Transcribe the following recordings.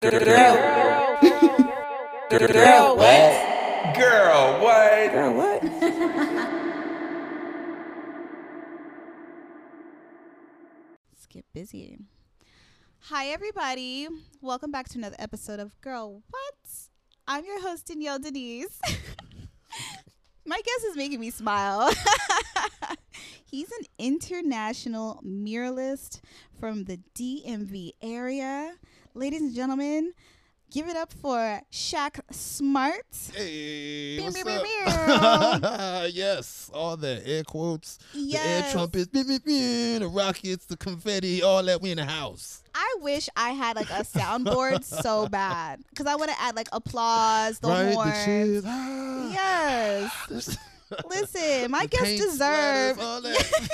Girl. Girl, what? Girl, what? Girl, what? Let's get busy. Hi, everybody. Welcome back to another episode of Girl What? I'm your host, Danielle Denise. My guest is making me smile. He's an international muralist from the DMV area. Ladies and gentlemen, give it up for Shaq Smart. Hey, Meow, what's meow, up? yes, all the air quotes, the air trumpets, the rockets, the confetti, all that. We in the house. I wish I had like a soundboard so bad because I want to add like applause, the right, horns. the. Yes. Listen, my guests deserve. splatters, all that.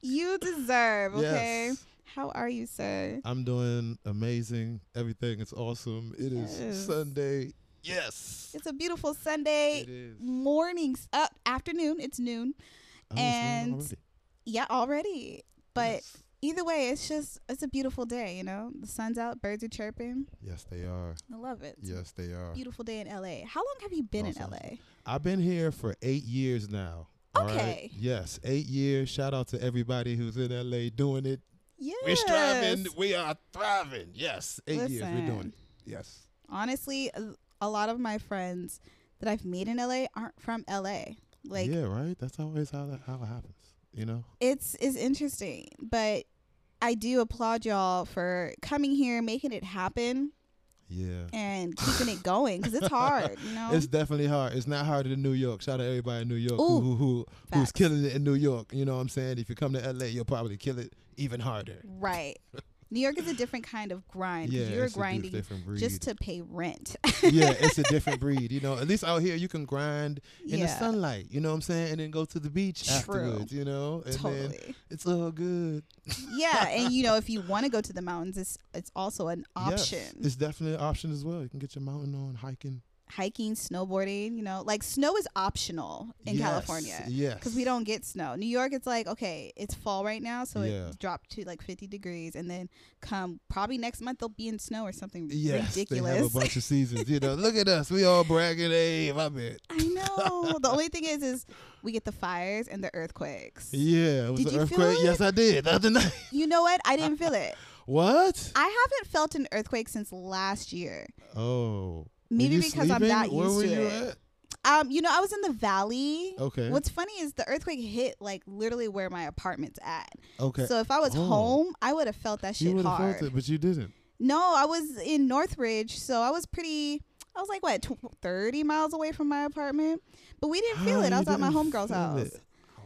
you deserve, okay? Yes. How are you, sir? I'm doing amazing. Everything is awesome. It is Yes. Sunday. Yes. It's a beautiful Sunday It is. mornings up afternoon. It's noon. And- already. Yeah, already. But Yes. either way, it's just it's a beautiful day, you know? The sun's out, birds are chirping. yes, they are. I love it. Yes, they are. Beautiful day in LA. How long have you been in LA? I've been here for eight years now. all right? Okay. Yes, eight years. Shout out to everybody who's in LA doing it. Yes. We're striving. We are thriving. Yes, eight years. We're doing it. Yes. Honestly, a- lot of my friends that I've made in LA aren't from LA. Like yeah, right. That's always how that how it happens. You know. it's it's interesting, but I do applaud y'all for coming here, making it happen, Yeah. and keeping it going because it's hard. You know, It's definitely hard. It's not harder than New York. Shout out to everybody in New York Ooh, who who, who who's killing it in New York. You know what I'm saying? If you come to LA, you'll probably kill it even harder. right. New York is a different kind of grind. Yeah, you're grinding different breed. just to pay rent. yeah, it's a different breed. You know, at least out here you can grind in the sunlight. You know what I'm saying? And then go to the beach True. afterwards. You know, and then totally. it's all good. yeah, and you know, if you want to go to the mountains, it's it's also an option. Yes, it's definitely an option as well. You can get your mountain on hiking Hiking, snowboarding. You know, like snow is optional in Yes, California. Yes, because we don't get snow. New York, it's like okay, it's fall right now, so Yeah. it dropped to like 50 degrees, and then come probably next month they'll be in snow or something Yes, they have a bunch of seasons. You know, look at us. We all bragging. Hey, my bad. I know. the only thing is, is we get the fires and the earthquakes. Yeah, Did an you feel it? Yes, I did. The other night. You know what? I didn't feel it. What? I haven't felt an earthquake since last year. Oh. Maybe you because I'm sleeping? not Where used to you it. at? Um, you know, I was in the valley. Okay. What's funny is the earthquake hit like literally where my apartment's at. okay. So if I was Oh. home, I would have felt that you shit would have hard. felt it, but you didn't. No, I was in Northridge, so I was pretty. I was like what, tw- thirty miles away from my apartment, but we didn't feel Ah, it. I was at my homegirl's house. it.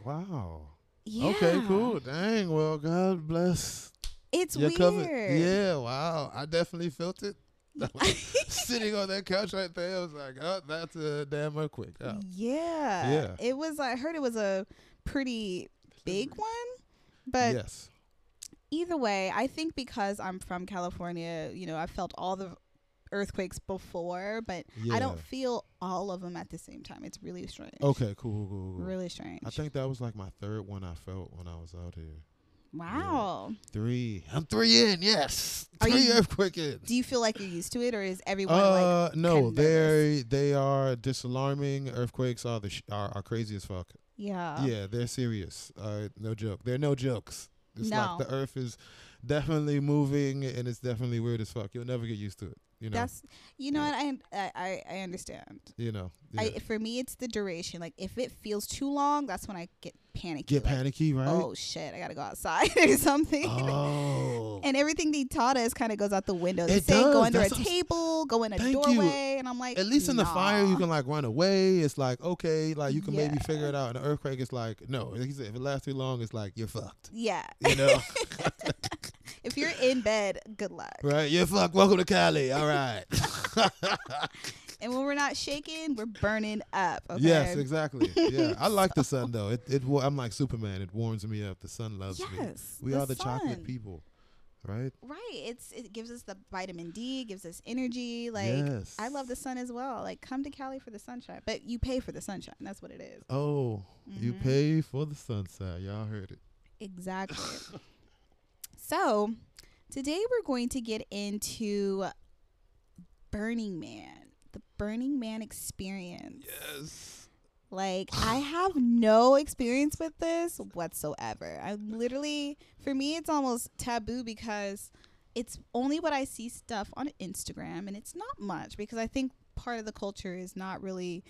Wow. Yeah. Okay, cool. Dang. Well, God bless. It's weird. covered. Yeah. Wow. I definitely felt it. Sitting on that couch right there, I was like, "Oh, that's a damn earthquake." Oh. Yeah. Yeah. It was. I heard it was a pretty big one, but yes. either way, I think because I'm from California, you know, I felt all the earthquakes before, but I don't feel all of them at the same time. It's really strange. Okay. Cool. Cool. cool. Really strange. I think that was like my third one I felt when I was out here. Wow. Three. I'm three in. Yes. Are three you- earthquake in. Do you feel like you're used to it, or is everyone Uh, like no, they they are disalarming. Earthquakes are the sh- are, are crazy as fuck. yeah? yeah, they're serious. Uh, no joke. They're no jokes. It's No. like the Earth is definitely moving, and it's definitely weird as fuck. You'll never get used to it. You know. That's you know Yeah. what I I I understand. you know. Yeah. I for me it's the duration. Like if it feels too long, that's when I get panicky. get like, panicky, right? Oh shit! I gotta go outside or something. Oh. And everything they taught us kind of goes out the window. They It say go under a That's what table, go in a Thank you. doorway, and I'm like, At least in the fire, you can like run away. It's like okay, like you can maybe figure it out. An earthquake, it's like no. Like you said, if it lasts too long, it's like you're fucked. Yeah. You know, if you're in bed, good luck. right? You're fucked. Welcome to Cali. All right. And when we're not shaking, we're burning up. Okay. Yes, exactly. Yeah, I like the sun though. It it I'm like Superman. It warms me up. The sun loves me. Yes. We the are the sun. chocolate people, right? Right. It's it gives us the vitamin D, gives us energy. Like yes. I love the sun as well. Like come to Cali for the sunshine, but you pay for the sunshine. That's what it is. Oh, you Mhm. pay for the sunset. Y'all heard it. Exactly. so Today we're going to get into Burning Man, the Burning Man experience. Yes. Like I have no experience with this whatsoever. I literally for me it's almost taboo because it's only what I see stuff on Instagram and it's not much because I think part of the culture is not really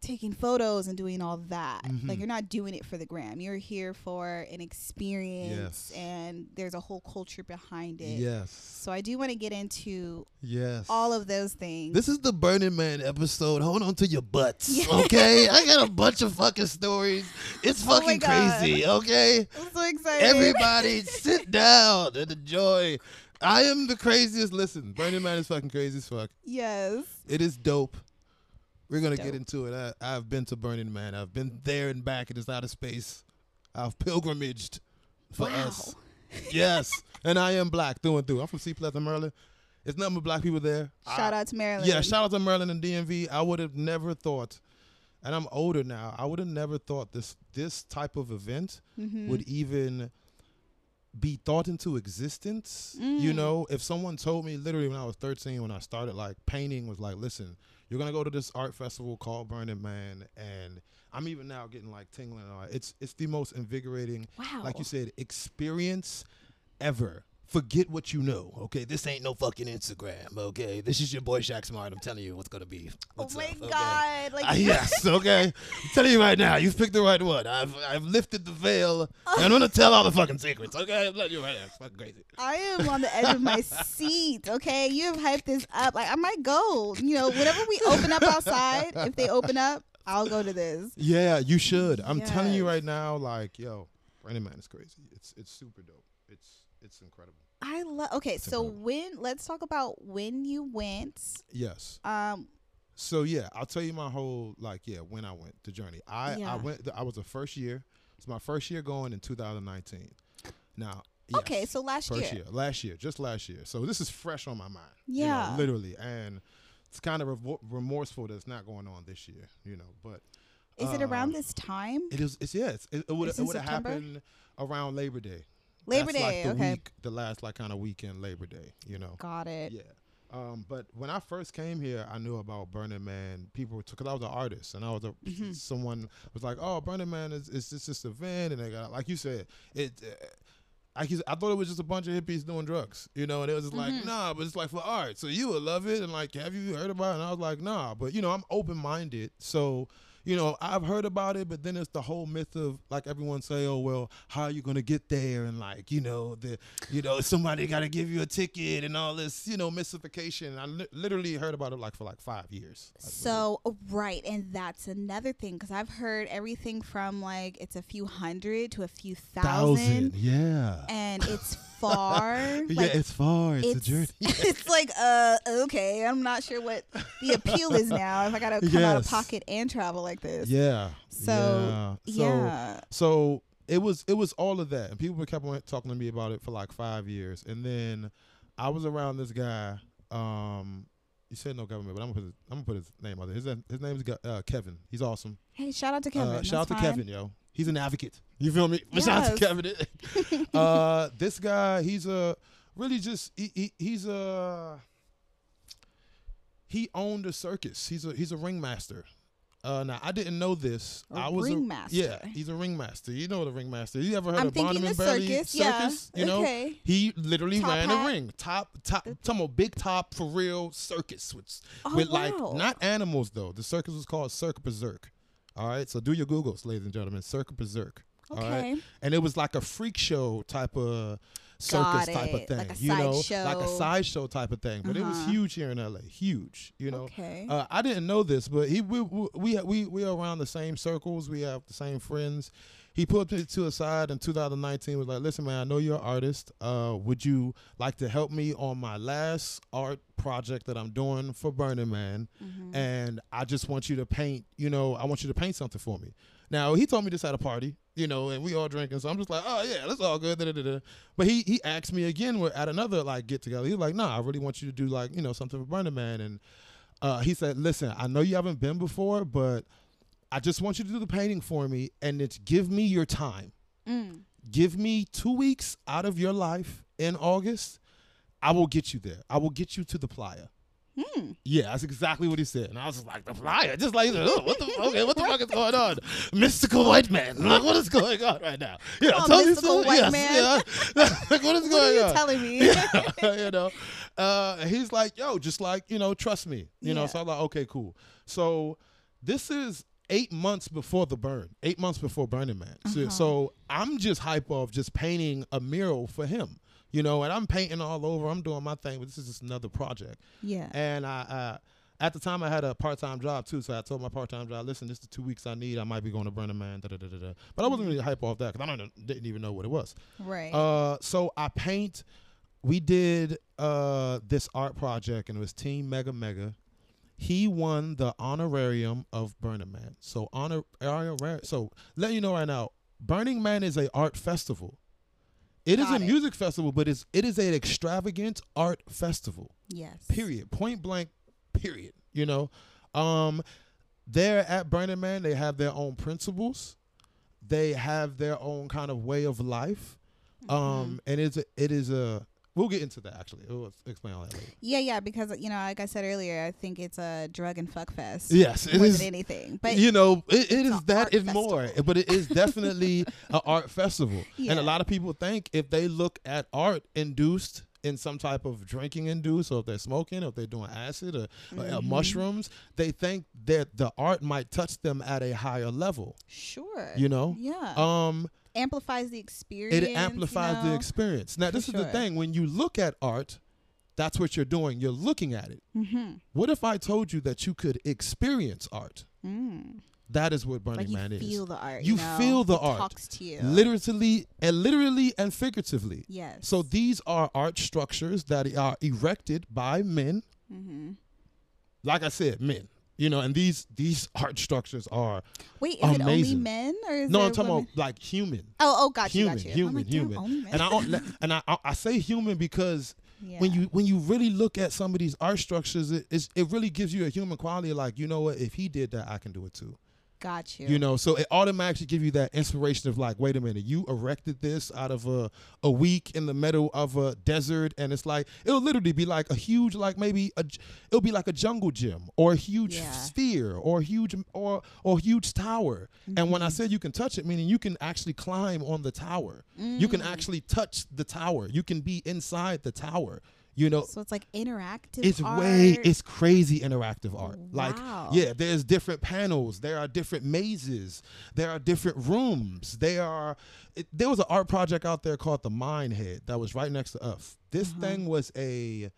taking photos and doing all that. Mhm. Like you're not doing it for the gram. You're here for an experience Yes. and there's a whole culture behind it. Yes. So I do want to get into Yes. all of those things. This is the Burning Man episode. Hold on to your butts, Yeah. okay? I got a bunch of fucking stories. It's Oh fucking God. crazy, okay? I'm so excited. Everybody, sit down and enjoy. I am the craziest. Listen, Burning Man is fucking crazy as fuck. Yes. It is dope. We're gonna Dope. get into it. I, I've been to Burning Man. I've been there and back. It is out of space. I've pilgrimaged for wow. us. Yes, and I am black through and through. I'm from Seat Pleasant, Maryland. It's nothing but black people there. Shout I- out to Maryland. Yeah, shout out to Maryland and DMV. I would have never thought, and I'm older now. I would have never thought this this type of event Mhm. would even be thought into existence. You Mm. know, if someone told me literally when I was 13, when I started like painting, was like, listen, you're gonna go to this art festival called Burning Man, and I'm even now getting like tingling. It's it's the most invigorating, Wow. like you said, experience ever. Forget what you know, okay? This ain't no fucking Instagram, okay? This is your boy Shaq Smart. I'm telling you what's gonna be. Oh my up, okay? god! Like Ah, yes, okay. I'm telling you right now, you've picked the right one. I've I've lifted the veil, and I'm gonna tell all the fucking secrets. Okay, I'm letting you right now. It's fucking crazy. I am on the edge of my seat. Okay, you have hyped this up. Like I might go. You know, whenever we open up outside, if they open up, I'll go to this. Yeah, you should. I'm telling you right now, like, yo, Burning Man is crazy. It's it's super dope. It's it's incredible. I love. Okay, It's so incredible. when let's talk about when you went. Yes. Um. So yeah, I'll tell you my whole like yeah when I went the journey. I Yeah. I went. I was the first year. It's my first year going in 2019. Now. Okay, so last first year. year, last year, just last year. So this is fresh on my mind. you know, Yeah. literally, and it's kind of revo- remorseful that it's not going on this year. You know, but Is it around uh, this time? It is. It's yeah. It's, it would it would have happened around Labor Day. Labor That's Day. Like the okay. week, the last like kind of weekend Labor Day. You know. Got it. Yeah. Um, but when I first came here, I knew about Burning Man. People because I was an artist, and I was a Mhm. someone was like, "Oh, Burning Man is is just this event," and they got like you said, it. Uh, I, I thought it was just a bunch of hippies doing drugs, you know, and it was just Mhm. like, nah, but it's like for art, so you would love it, and like, have you heard about it? And I was like, nah, but you know, I'm open minded, so you know, I've heard about it, but then it's the whole myth of like everyone say, oh well, how are you gonna get there, and like, you know, the, you know, somebody got to give you a ticket and all this, you know, mystification. I li- literally heard about it like for like five years. So right, and that's another thing because I've heard everything from like it's a few hundred to a few thousand, thousand, yeah, and it's far. yeah, like, it's far, it's, a journey. it's like uh okay, I'm not sure what the appeal is now if I gotta come out of pocket and travel like this. Yeah. So, yeah. So, yeah. so it was it was all of that, and people kept on talking to me about it for like five years, and then I was around this guy. Um, he said no government, but I'm gonna put his, I'm gonna put his name out there. His his name is uh, Kevin. He's awesome. Hey, shout out to Kevin. Uh, shout out to fine. Kevin, yo. He's an advocate. You feel me? But Shout out to Kevin. uh, this guy, he's a really just he, he he's a he owned a circus. He's a he's a ringmaster. Uh, now I didn't know this. A I was ringmaster. A, yeah, he's a ringmaster. You know the ringmaster. You ever heard I'm of Barnum and Bailey circus. Yeah. You know, okay. he literally Top ran hat? a ring, top top, some big top for real circus with Oh, with like not animals though. The circus was called Cirque Berserk. All right, so do your googles, ladies and gentlemen. Cirque Berserk. All right, Okay. and it was like a freak show type of circus type of thing, Like a you know, sideshow. like a sideshow type of thing. But it was Uh-huh. huge here in LA, huge. You know, Okay. uh, I didn't know this, but he we we we we, we are around the same circles. We have the same friends. He put me to a side in 2019. Was like, listen, man, I know you're an artist. Uh, would you like to help me on my last art project that I'm doing for Burning Man? Mhm. and I just want you to paint, you know, I want you to paint something for me. Now he told me this at a party, you know, and we all drinking, so I'm just like, oh yeah, that's all good. Da, da, da, da. But he he asked me again we're at another like get together. He's like, nah, I really want you to do like you know something for Burning Man, and uh, he said, listen, I know you haven't been before, but I just want you to do the painting for me, and it's give me your time. Mm. Give me two weeks out of your life in August. I will get you there. I will get you to the playa. Hmm. Yeah, that's exactly what he said. And I was just like, the flyer, just like, oh, what the, okay, what the fuck is going on? Mystical white man. Like, what is going on right now? Yeah, Oh, tell mystical white yes, man. Yeah. like, what is What are you on? telling me? yeah, you know, uh, he's like, yo, just like, you know, trust me. You know, so I'm like, okay, cool. So this is eight months before the burn, eight months before Burning Man. So, Uh-huh. so I'm just hype of just painting a mural for him. You know, and I'm painting all over. I'm doing my thing, but this is just another project. Yeah. And I, uh, at the time, I had a part time job too. So I told my part time job, listen, this is the two weeks I need. I might be going to Burning Man. Da, da, da, da, da. But I wasn't really hype off that because I don't, didn't even know what it was. Right. Uh, so I paint. We did uh this art project, and it was Team Mega Mega. He won the honorarium of Burning Man. So honor, honor so let you know right now, Burning Man is a art festival. It is Got a it. music festival, but it's it is an extravagant art festival yes. period point blank period you know um they're at burning man they have their own principles they have their own kind of way of life Mm-hmm. um and it's a, it is a we'll get into that actually we'll explain all that later Yeah, yeah, because you know, like I said earlier, I think it's a drug and fuck fest. yes it more is than anything. But you know it, it is that and more but it is definitely an art festival and a lot of people think if they look at art induced in some type of drinking induced or if they're smoking or if they're doing acid or, or, uh, Mhm. mushrooms they think that the art might touch them at a higher level sure. you know Yeah. um amplifies the experience. it amplifies you the experience now For this is the thing when you look at art that's what you're doing you're looking at it Mm-hmm. what if i told you that you could experience art Mm. that is what burning Like man is You feel the art. You know? feel the It art. Talks to you. literally and literally and figuratively Yes. so these are art structures that are erected by men Mm-hmm. like i said men you know and these these art structures are Wait, is it only men or is no i'm talking women? about like human. Oh, oh, got you, human oh got you. human like, human. and i and I, I i say human because yeah. when you when you really look at some of these art structures it it really gives you a human quality. Like you know what? If he did that i can do it too got you. You know, so it automatically give you that inspiration of like, wait a minute, you erected this out of a a week in the middle of a desert, and it's like it'll literally be like a huge, like maybe a, it'll be like a jungle gym or a huge Yeah. sphere or a huge or or huge tower. And when I Mhm. said you can touch it, meaning you can actually climb on the tower, you can Mm. actually touch the tower, you can be inside the tower. You know, So it's like interactive. it's art. way it's crazy interactive art. Like yeah there's different panels. There are different mazes. There are different rooms. There are it, there was an art project out there called the mine head that was right next to us this Uh-huh. thing was a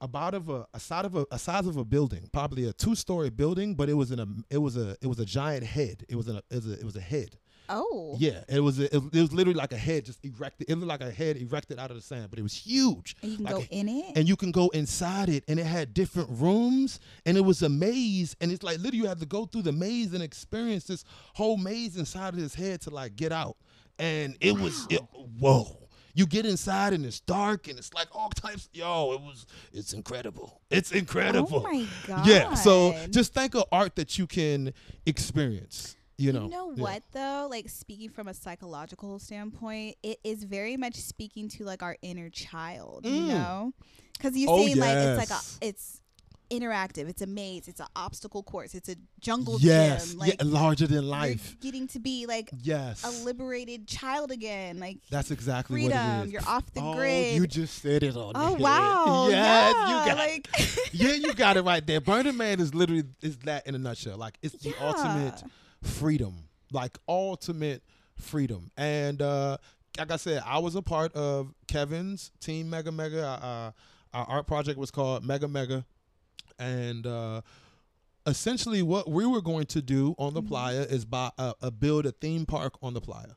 about of a, a side of a, a size of a building probably a two-story building but it was in a it was a it was a giant head. It was in a it was a, it was a head Oh. yeah it was a, it, it was literally like a head just erected it looked like a head erected out of the sand but it was huge. And you can like go a- in it. and you can go inside it and it had different rooms and it was a maze and it's like literally you had to go through the maze and experience this whole maze inside of his head to like get out. And it was it, whoa. You get inside and it's dark and it's like all types yo it was it's incredible. It's oh incredible. Oh my god. yeah so just think of art that you can experience you know You know Yeah. what though? Like speaking from a psychological standpoint, it is very much speaking to like our inner child. You Mm. know, because you Oh, say like it's like a it's interactive. It's a maze. It's an obstacle course. It's a jungle yes gym. Like yeah, larger than life getting to be like yes a liberated child again. Like that's exactly what it freedom. is You're off the oh, grid. you just said it on oh wow! Yes, yeah, you got like yeah, you got it right there. Burning Man is literally is that in a nutshell. Like it's the ultimate Yeah. Freedom. Like ultimate freedom. And uh like I said, I was a part of Kevin's team Mega Mega. Uh, our art project was called Mega Mega. And uh essentially what we were going to do on the Mhm. playa is buy a, build a theme park on the playa.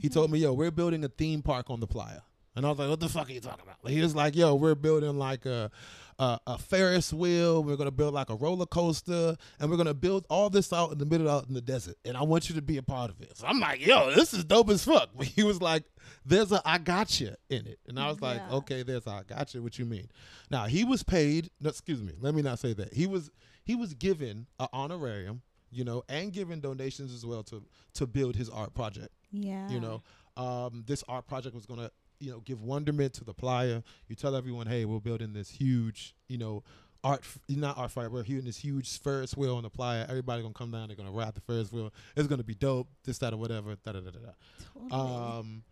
He Mhm. told me, "Yo, we're building a theme park on the playa," and I was like, "What the fuck are you talking about?" He was like, "Yo, we're building like a a, a Ferris wheel. We're gonna build like a roller coaster, and we're gonna build all this out in the middle out in the desert. And I want you to be a part of it." So I'm like, "Yo, this is dope as fuck." But he was like, "There's a I gotcha in it," and I was like, Yeah. "Okay, there's a I gotcha. What you mean?" Now he was paid. No, excuse me. Let me not say that. He was he was given an honorarium. You know, and given donations as well to to build his art project yeah. you know um, this art project was going to you know give wonderment to the playa. You tell everyone, hey, we're building this huge, you know, art not art fire, we're in this huge Ferris wheel on the playa. Everybody gonna come down. They're gonna ride the Ferris wheel. It's gonna be dope. This, that, or whatever. Da da da da. da. Totally. Um,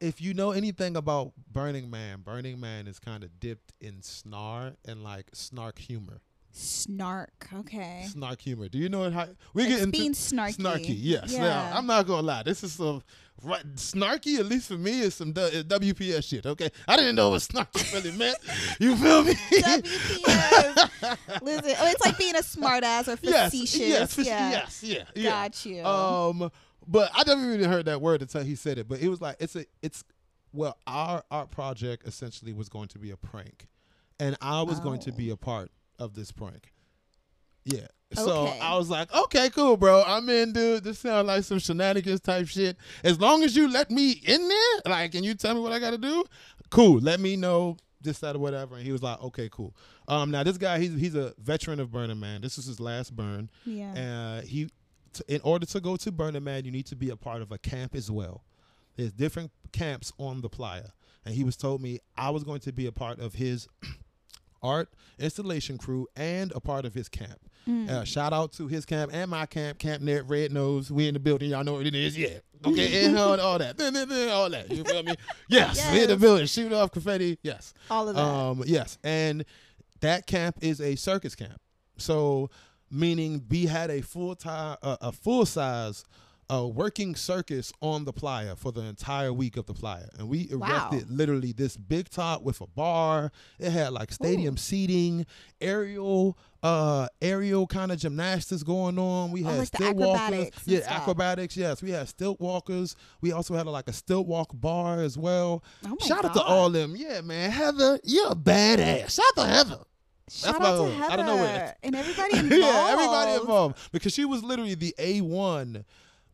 if you know anything about Burning Man, Burning Man is kind of dipped in snar and like snark humor. Snark. Okay. Snark humor. Do you know? How we It's get into being snarky. snarky? Yes. Yeah. Now I'm not gonna lie. This is some right, snarky. At least for me, is some WPS shit. Okay, I didn't know what snarky really meant. You feel me? WPS. Listen, oh, it's like being a smartass or yes. facetious. Yes. faci- yeah. Yes. Yeah. Yeah. Got you. Um, but I never really heard that word until he said it. But it was like it's a it's well, our art project essentially was going to be a prank, and I was going to Oh. be a part of this prank. Yeah. So Okay. I was like, okay, cool, bro. I'm in, dude. This sounds like some shenanigans type shit. As long as you let me in there, like, and you tell me what I got to do, cool. Let me know this, that, or whatever. And he was like, okay, cool. Um, now this guy, he's he's a veteran of Burning Man. This is his last burn. yeah. Uh, he, t- in order to go to Burning Man, you need to be a part of a camp as well. There's different camps on the playa, and he was told me I was going to be a part of his art installation crew and a part of his camp. Mm. Uh, shout out to his camp and my camp, Camp Net Red Nose. We in the building, y'all know what it is, yeah. Okay, and all, all that, all that. You feel me? Yes, we in the building, shoot off confetti. Yes. All of that. Um, yes, and that camp is a circus camp. So, meaning we had a full time, uh, a full size, uh, working circus on the playa for the entire week of the playa, and we Wow. erected literally this big top with a bar. It had like stadium seating, aerial, uh, aerial kind of gymnastics going on. We Oh, had like stilt walkers, acrobatics yeah, stuff. acrobatics. Yes, we had stilt walkers. We also had like a stilt walk bar as well. oh Shout out to all them. Yeah, man. Heather, you're a badass. Shout out to Heather. Shout my out to. Heather I don't know where- and everybody involved. yeah, everybody involved. Because she was literally the A1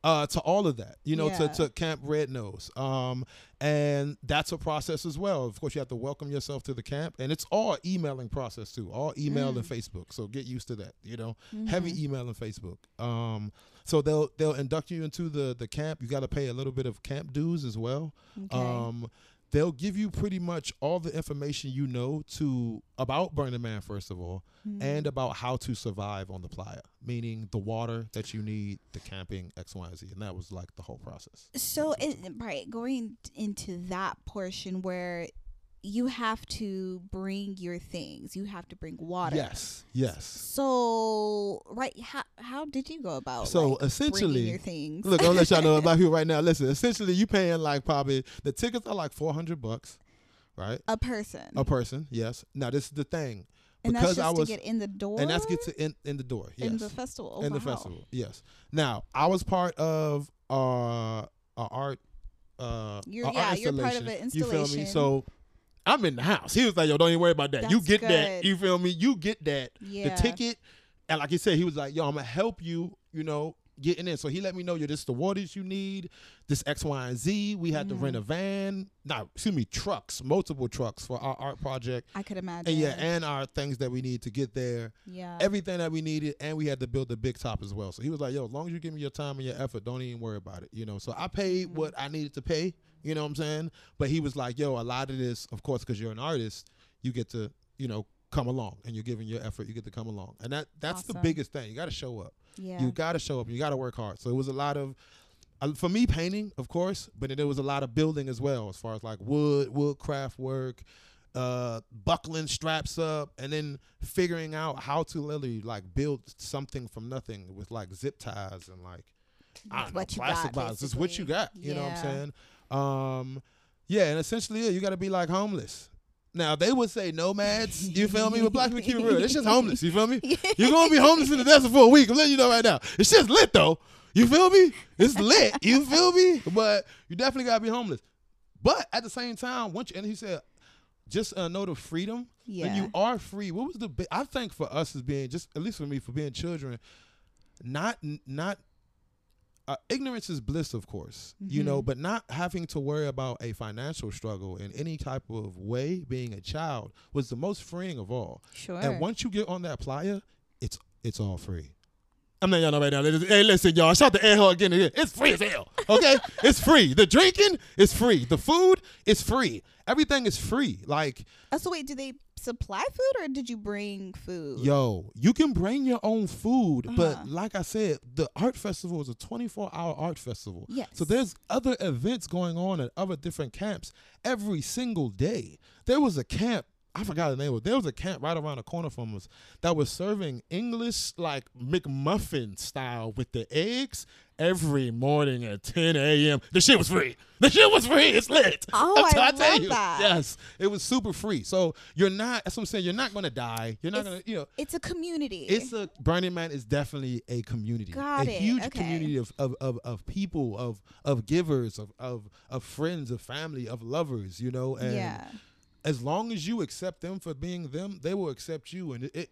uh, to all of that, you know, Yeah. to, to Camp Red Nose. Um, and that's a process as well. Of course, you have to welcome yourself to the camp. And it's all emailing process too, all email Mm. and Facebook. So get used to that, you know, Mm-hmm. heavy email and Facebook. Um, so they'll they'll induct you into the, the camp. You got to pay a little bit of camp dues as well. Okay. Um, they'll give you pretty much all the information you know to about Burning Man first of all, Mm-hmm. and about how to survive on the playa, meaning the water that you need, the camping, X, Y, and Z, and that was like the whole process. So, it, right, going into that portion where you have to bring your things, you have to bring water. Yes, yes. So, right, how how did you go about So, like, essentially- your things? Look, I'll let y'all know about people right now. Listen, essentially, you paying like probably the tickets are like four hundred bucks, right? a person, A person, yes. Now this is the thing, and that's because just I was, to get in the door. and that's get to in, in the door, yes. in the festival. in the festival. Yes. Now I was part of uh, a art. Uh, You're- yeah, you're part of an installation. You feel me? So I'm in the house. He was like, "Yo, don't even worry about that. you That's get that. You feel me? You get that. Yeah. The ticket." And like he said, he was like, "Yo, I'm gonna help you. You know." Getting in, so he let me know, yo, this is the waters you need, this X, Y, and Z. We had to rent a Mm-hmm. van, no, excuse me, trucks, multiple trucks for our art project, I could imagine. and yeah, and our things that we need to get there yeah. everything that we needed, and we had to build the big top as well. So he was like, "Yo, as long as you give me your time and your effort, don't even worry about it." You know. So I paid Mm-hmm. what I needed to pay. You know what I'm saying? But he was like, "Yo, a lot of this, of course, because you're an artist, you get to, you know, come along, and you're giving your effort, you get to come along, and that that's the biggest thing. You got to show up. yeah. You got to show up. You got to work hard. So it was a lot of. uh, For me, painting, of course, but there was a lot of building as well, as far as like wood, woodcraft work, uh, buckling straps up, and then figuring out how to literally like build something from nothing with like zip ties and like I don't What know, plastic got, bottles. It's what you got. You know what I'm saying? Um, yeah, and essentially, yeah, you got to be like homeless. Now they would say nomads. You feel me? But black people keep it real. It's just homeless. You feel me? You're gonna be homeless in the desert for a week. I'm letting you know right now. It's just lit though. You feel me? It's lit. You feel me? But you definitely gotta be homeless. But at the same time, once you, and he said, just a note of freedom. When Yeah. you are free, what was the? I think for us as being just at least for me for being children, not not. Uh, ignorance is bliss, of course, you know, Mm-hmm. but not having to worry about a financial struggle in any type of way, being a child, was the most freeing of all. Sure. And once you get on that playa, it's it's all free. I'm not y'all know right now. Hey, listen, y'all. Shout the air hole again. It's free as hell. Okay, it's free. The drinking is free. The food is free. Everything is free. Like, Oh, so wait, do they supply food or did you bring food? yo, you can bring your own food, Uh-huh. but like I said, the art festival is a 24 hour art festival. Yes. So there's other events going on at other different camps every single day. There was a camp. I forgot the name of it. There was a camp right around the corner from us that was serving English like McMuffin style with the eggs every morning at 10 a.m. The shit was free. The shit was free. It's lit. Oh, I tell love you. that. Yes, it was super free. So you're not. That's what I'm saying. You're not gonna die. You're not It's- gonna. You know. It's a community. It's a Burning Man is definitely a community, Got a it. huge Okay. community of, of, of, of people, of of givers, of, of of friends, of family, of lovers. You know, and yeah. As long as you accept them for being them, they will accept you. And it, it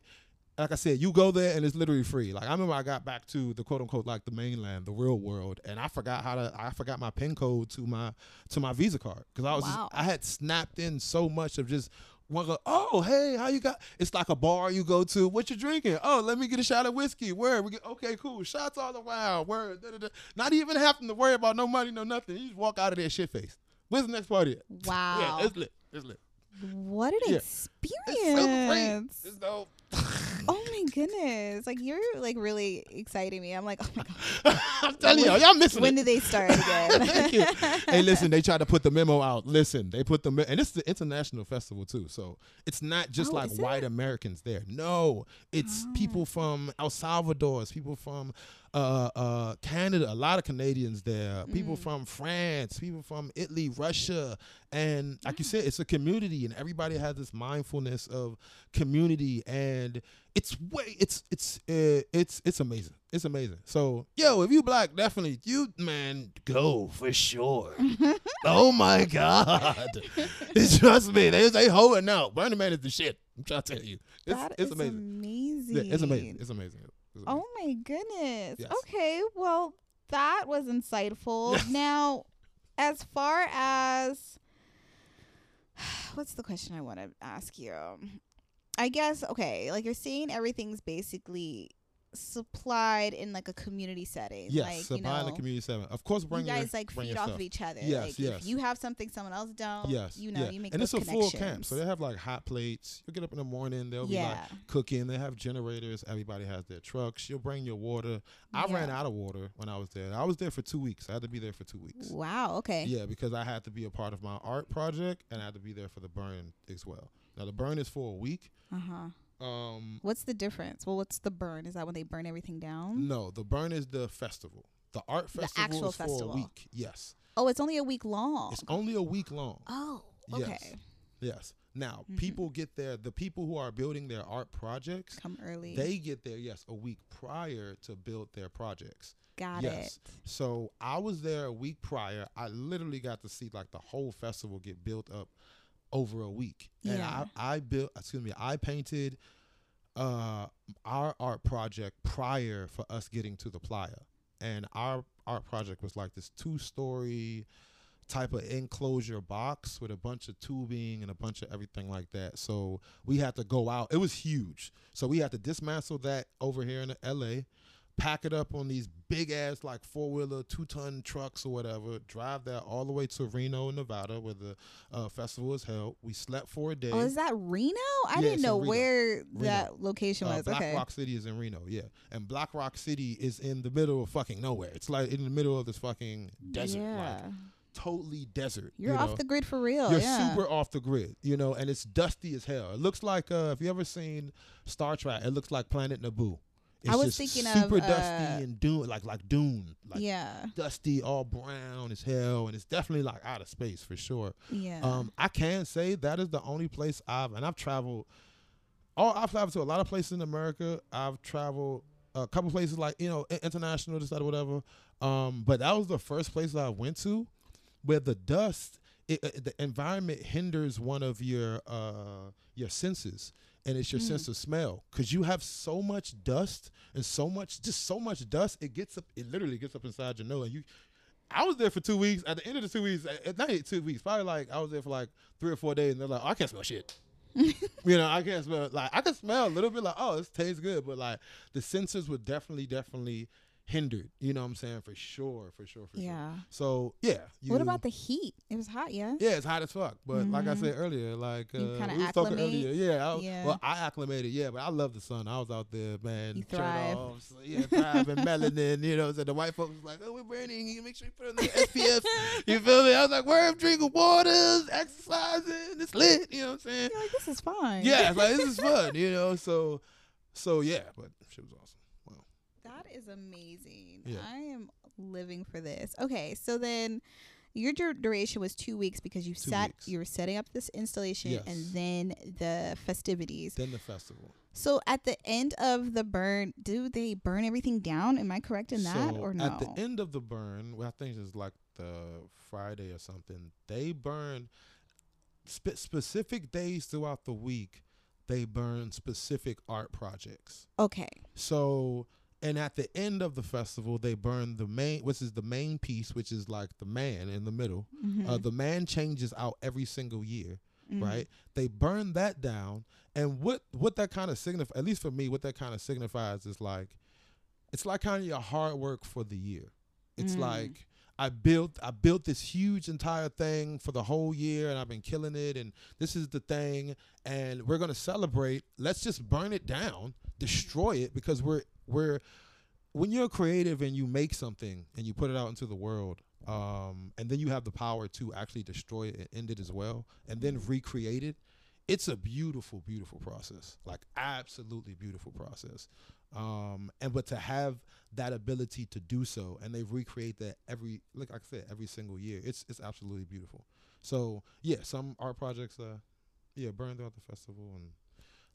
like I said, you go there and it's literally free. Like I remember I got back to the quote unquote like the mainland, the real world, and I forgot how to I forgot my pin code to my to my Visa card because I was Wow. just, I had snapped in so much of just one go, oh hey, how you got? It's like a bar you go to. What you drinking? Oh, let me get a shot of whiskey. Where we get? Okay, cool. Shots all around. Where? Da, da, da. Not even having to worry about no money, no nothing. You just walk out of there shit faced. Where's the next party? At? Wow. Yeah, it's lit. It's lit. What an Yeah. experience. It's. It's. Oh my goodness. Like you're like really exciting me. I'm like, oh my god. I'm telling y'all, y'all missing When it. do they start again? Thank you. Hey, listen, they tried to put the memo out. Listen, they put the me- and it's the international festival too. So it's not just Oh, like white it? Americans there. No, it's ah. people from El Salvador, it's people from uh, uh, Canada, a lot of Canadians there, Mm. people from France, people from Italy, Russia, and like you said, it's a community, and everybody has this mindfulness of community, and it's way, it's it's uh, it's it's amazing, it's amazing. So yo, if you black, definitely you man go for sure. oh my god, trust me, they they holding out. Burning Man is the shit. I'm trying to tell you, it's That it's is amazing. amazing. Yeah, it's amazing. It's amazing. Oh my goodness. Yes. Okay, well, that was insightful. Yes. Now, as far as what's the question I want to ask you? I guess okay, like you're saying everything's basically supplied in like a community setting. Yes, like, you buying know, the community setting. Of course, you bring guys your, like feed off stuff. of each other. Yes, like yes. if you have something someone else don't, Yes, you know, yeah. you make and it's a full camp, so they have like hot plates. You get up in the morning, they'll be like cooking. They have generators. Everybody has their trucks. You'll bring your water. I ran out of water when I was there. I was there for two weeks. I had to be there for two weeks. Wow, okay. Yeah, because I had to be a part of my art project and I had to be there for the burn as well. Now the burn is for a week. Uh-huh. Um, What's the difference? Well, what's the burn? Is that when they burn everything down? no, the burn is the festival. The art The festival actual is for festival. a week. Yes, Oh, it's only a week long. it's only a week long. oh, Yes. okay. Yes. Now Mhm. people get there. The people who are building their art projects, Come early. they get there. Yes, a week prior to build their projects. Got yes. it. So I was there a week prior. I literally got to see like the whole festival get built up over a week. And Yeah. I, I built excuse me, I painted uh our art project prior for us getting to the playa. And our art project was like this two story type of enclosure box with a bunch of tubing and a bunch of everything like that. So we had to go out. It was huge. So we had to dismantle that over here in LA, pack it up on these big ass like four wheeler, two ton trucks or whatever, drive that all the way to Reno, Nevada, where the uh, festival is held. We slept for a day. Oh, is that Reno? I Yeah, didn't know where Reno. that location Uh, was. Black okay. Rock City is in Reno, yeah, and Black Rock City is in the middle of fucking nowhere. It's like in the middle of this fucking desert, Yeah. like totally desert. You're you off the grid for real. You're yeah. super off the grid, you know, and it's dusty as hell. It looks like uh, if you ever seen Star Trek, it looks like Planet Naboo. I was thinking of, super uh, dusty and dune, like like Dune, like yeah. dusty, all brown as hell, and it's definitely like out of space for sure. Yeah. Um, I can say that is the only place I've and I've traveled. Oh, I've traveled to a lot of places in America. I've traveled a couple places like you know international, this that or whatever. Um, but that was the first place I went to where the dust, it, uh, the environment hinders one of your uh your senses. And it's your Mm. sense of smell, because you have so much dust and so much, just so much dust. It gets up, it literally gets up inside your nose. And you, I was there for two weeks. At the end of the two weeks, at not two weeks, probably like I was there for like three or four days, and they're like, oh, I can't smell shit. you know, I can't smell like I can smell a little bit like oh, this tastes good, but like the senses were definitely, definitely hindered. You know what I'm saying? For sure, for sure, for sure. Yeah. So yeah. What about the heat? It was hot, yeah. Yeah, it's hot as fuck. But like I Mhm. said earlier, like uh, You kinda we was talking acclimate? earlier. Yeah, I, Yeah. Well, I acclimated. Yeah, but I love the sun. I was out there, man. You thrive. off, so, yeah, thrive and melanin. You know, so the white folks was like, "Oh, we're burning. You make sure you put on the SPF." you feel me? I was like, "Where I'm drinking waters, exercising. It's lit." You know what I'm saying? You're like, this is fine. Yeah, like this is fun. You know, so so yeah, but shit was awesome. Is amazing. Yeah. I am living for this. Okay, so then your dur- duration was two weeks because you Two sat weeks. you were setting up this installation Yes. and then the festivities. Then the festival. So at the end of the burn, do they burn everything down? Am I correct in that or no? At the end of the burn, well, I think it's like the Friday or something. They burn spe- specific days throughout the week. They burn specific art projects. okay. So, and at the end of the festival, they burn the main, which is the main piece, which is like the man in the middle. Mhm. Uh, the man changes out every single year Mhm. right? They burn that down, and what what that kind of signifies, at least for me, what that kind of signifies is like, it's like kind of your hard work for the year. It's Mm. like I built I built this huge entire thing for the whole year, and I've been killing it, and this is the thing, and we're gonna celebrate. Let's just burn it down, destroy it, because we're we're when you're creative and you make something and you put it out into the world, um, and then you have the power to actually destroy it and end it as well, and then recreate it. It's a beautiful, beautiful process. Like absolutely beautiful process. Um, and but to have that ability to do so, and they recreate that every, like I said, every single year, it's it's absolutely beautiful. So yeah, some art projects, uh, yeah, burn throughout the festival, and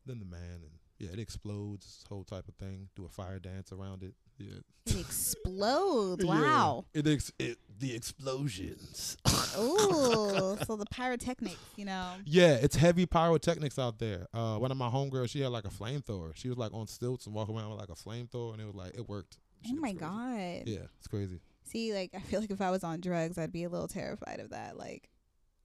then the man, and yeah, it explodes, this whole type of thing. Do a fire dance around it. Yeah. It explodes. Yeah. Wow. It, ex- it the explosions. Ooh. so the pyrotechnics, you know. Yeah, it's heavy pyrotechnics out there. Uh, one of my homegirls, she had like a flamethrower. She was like on stilts and walking around with like a flamethrower, and it was like it worked. Oh my god. Yeah, it's crazy. See, like I feel like if I was on drugs, I'd be a little terrified of that. Like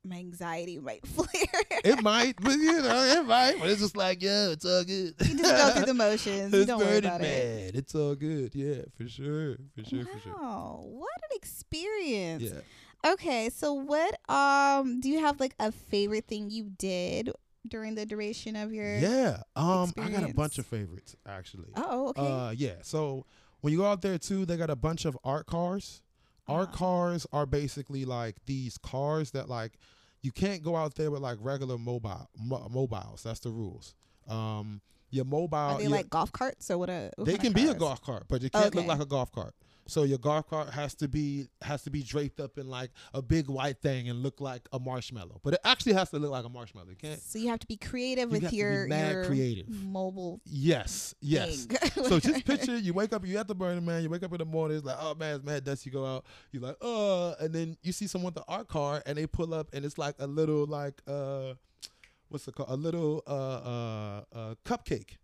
my anxiety might flare. It might, but you know, it might. But it's just like, yeah, it's all good. you just go through the motions. You it's don't worry about it. bad. It's all good. Yeah, for sure, for sure, for sure. Wow, what an experience. Yeah. Okay, so what um do you have like a favorite thing you did during the duration of your Yeah. Um, I got a bunch of favorites actually. Oh, okay. Uh, yeah. So when you go out there too, they got a bunch of art cars. Uh-huh. cars are basically like these cars that like you can't go out there with like regular mobile mo- mobiles. That's the rules. Um, your mobile. Are they your- like golf carts or what? A, what they can be a golf cart, but it can't look like a golf cart. So your golf cart has to be has to be draped up in like a big white thing and look like a marshmallow. But it actually has to look like a marshmallow. It can't. So you have to be creative You with got to be your mad your creative. mobile Yes. Yes. so just picture you wake up, you at the Burning Man, you wake up in the morning, it's like, oh man, it's mad dust. You go out, you're like, uh, and then you see someone with the art car and they pull up and it's like a little like uh what's it called? A little uh uh uh cupcake.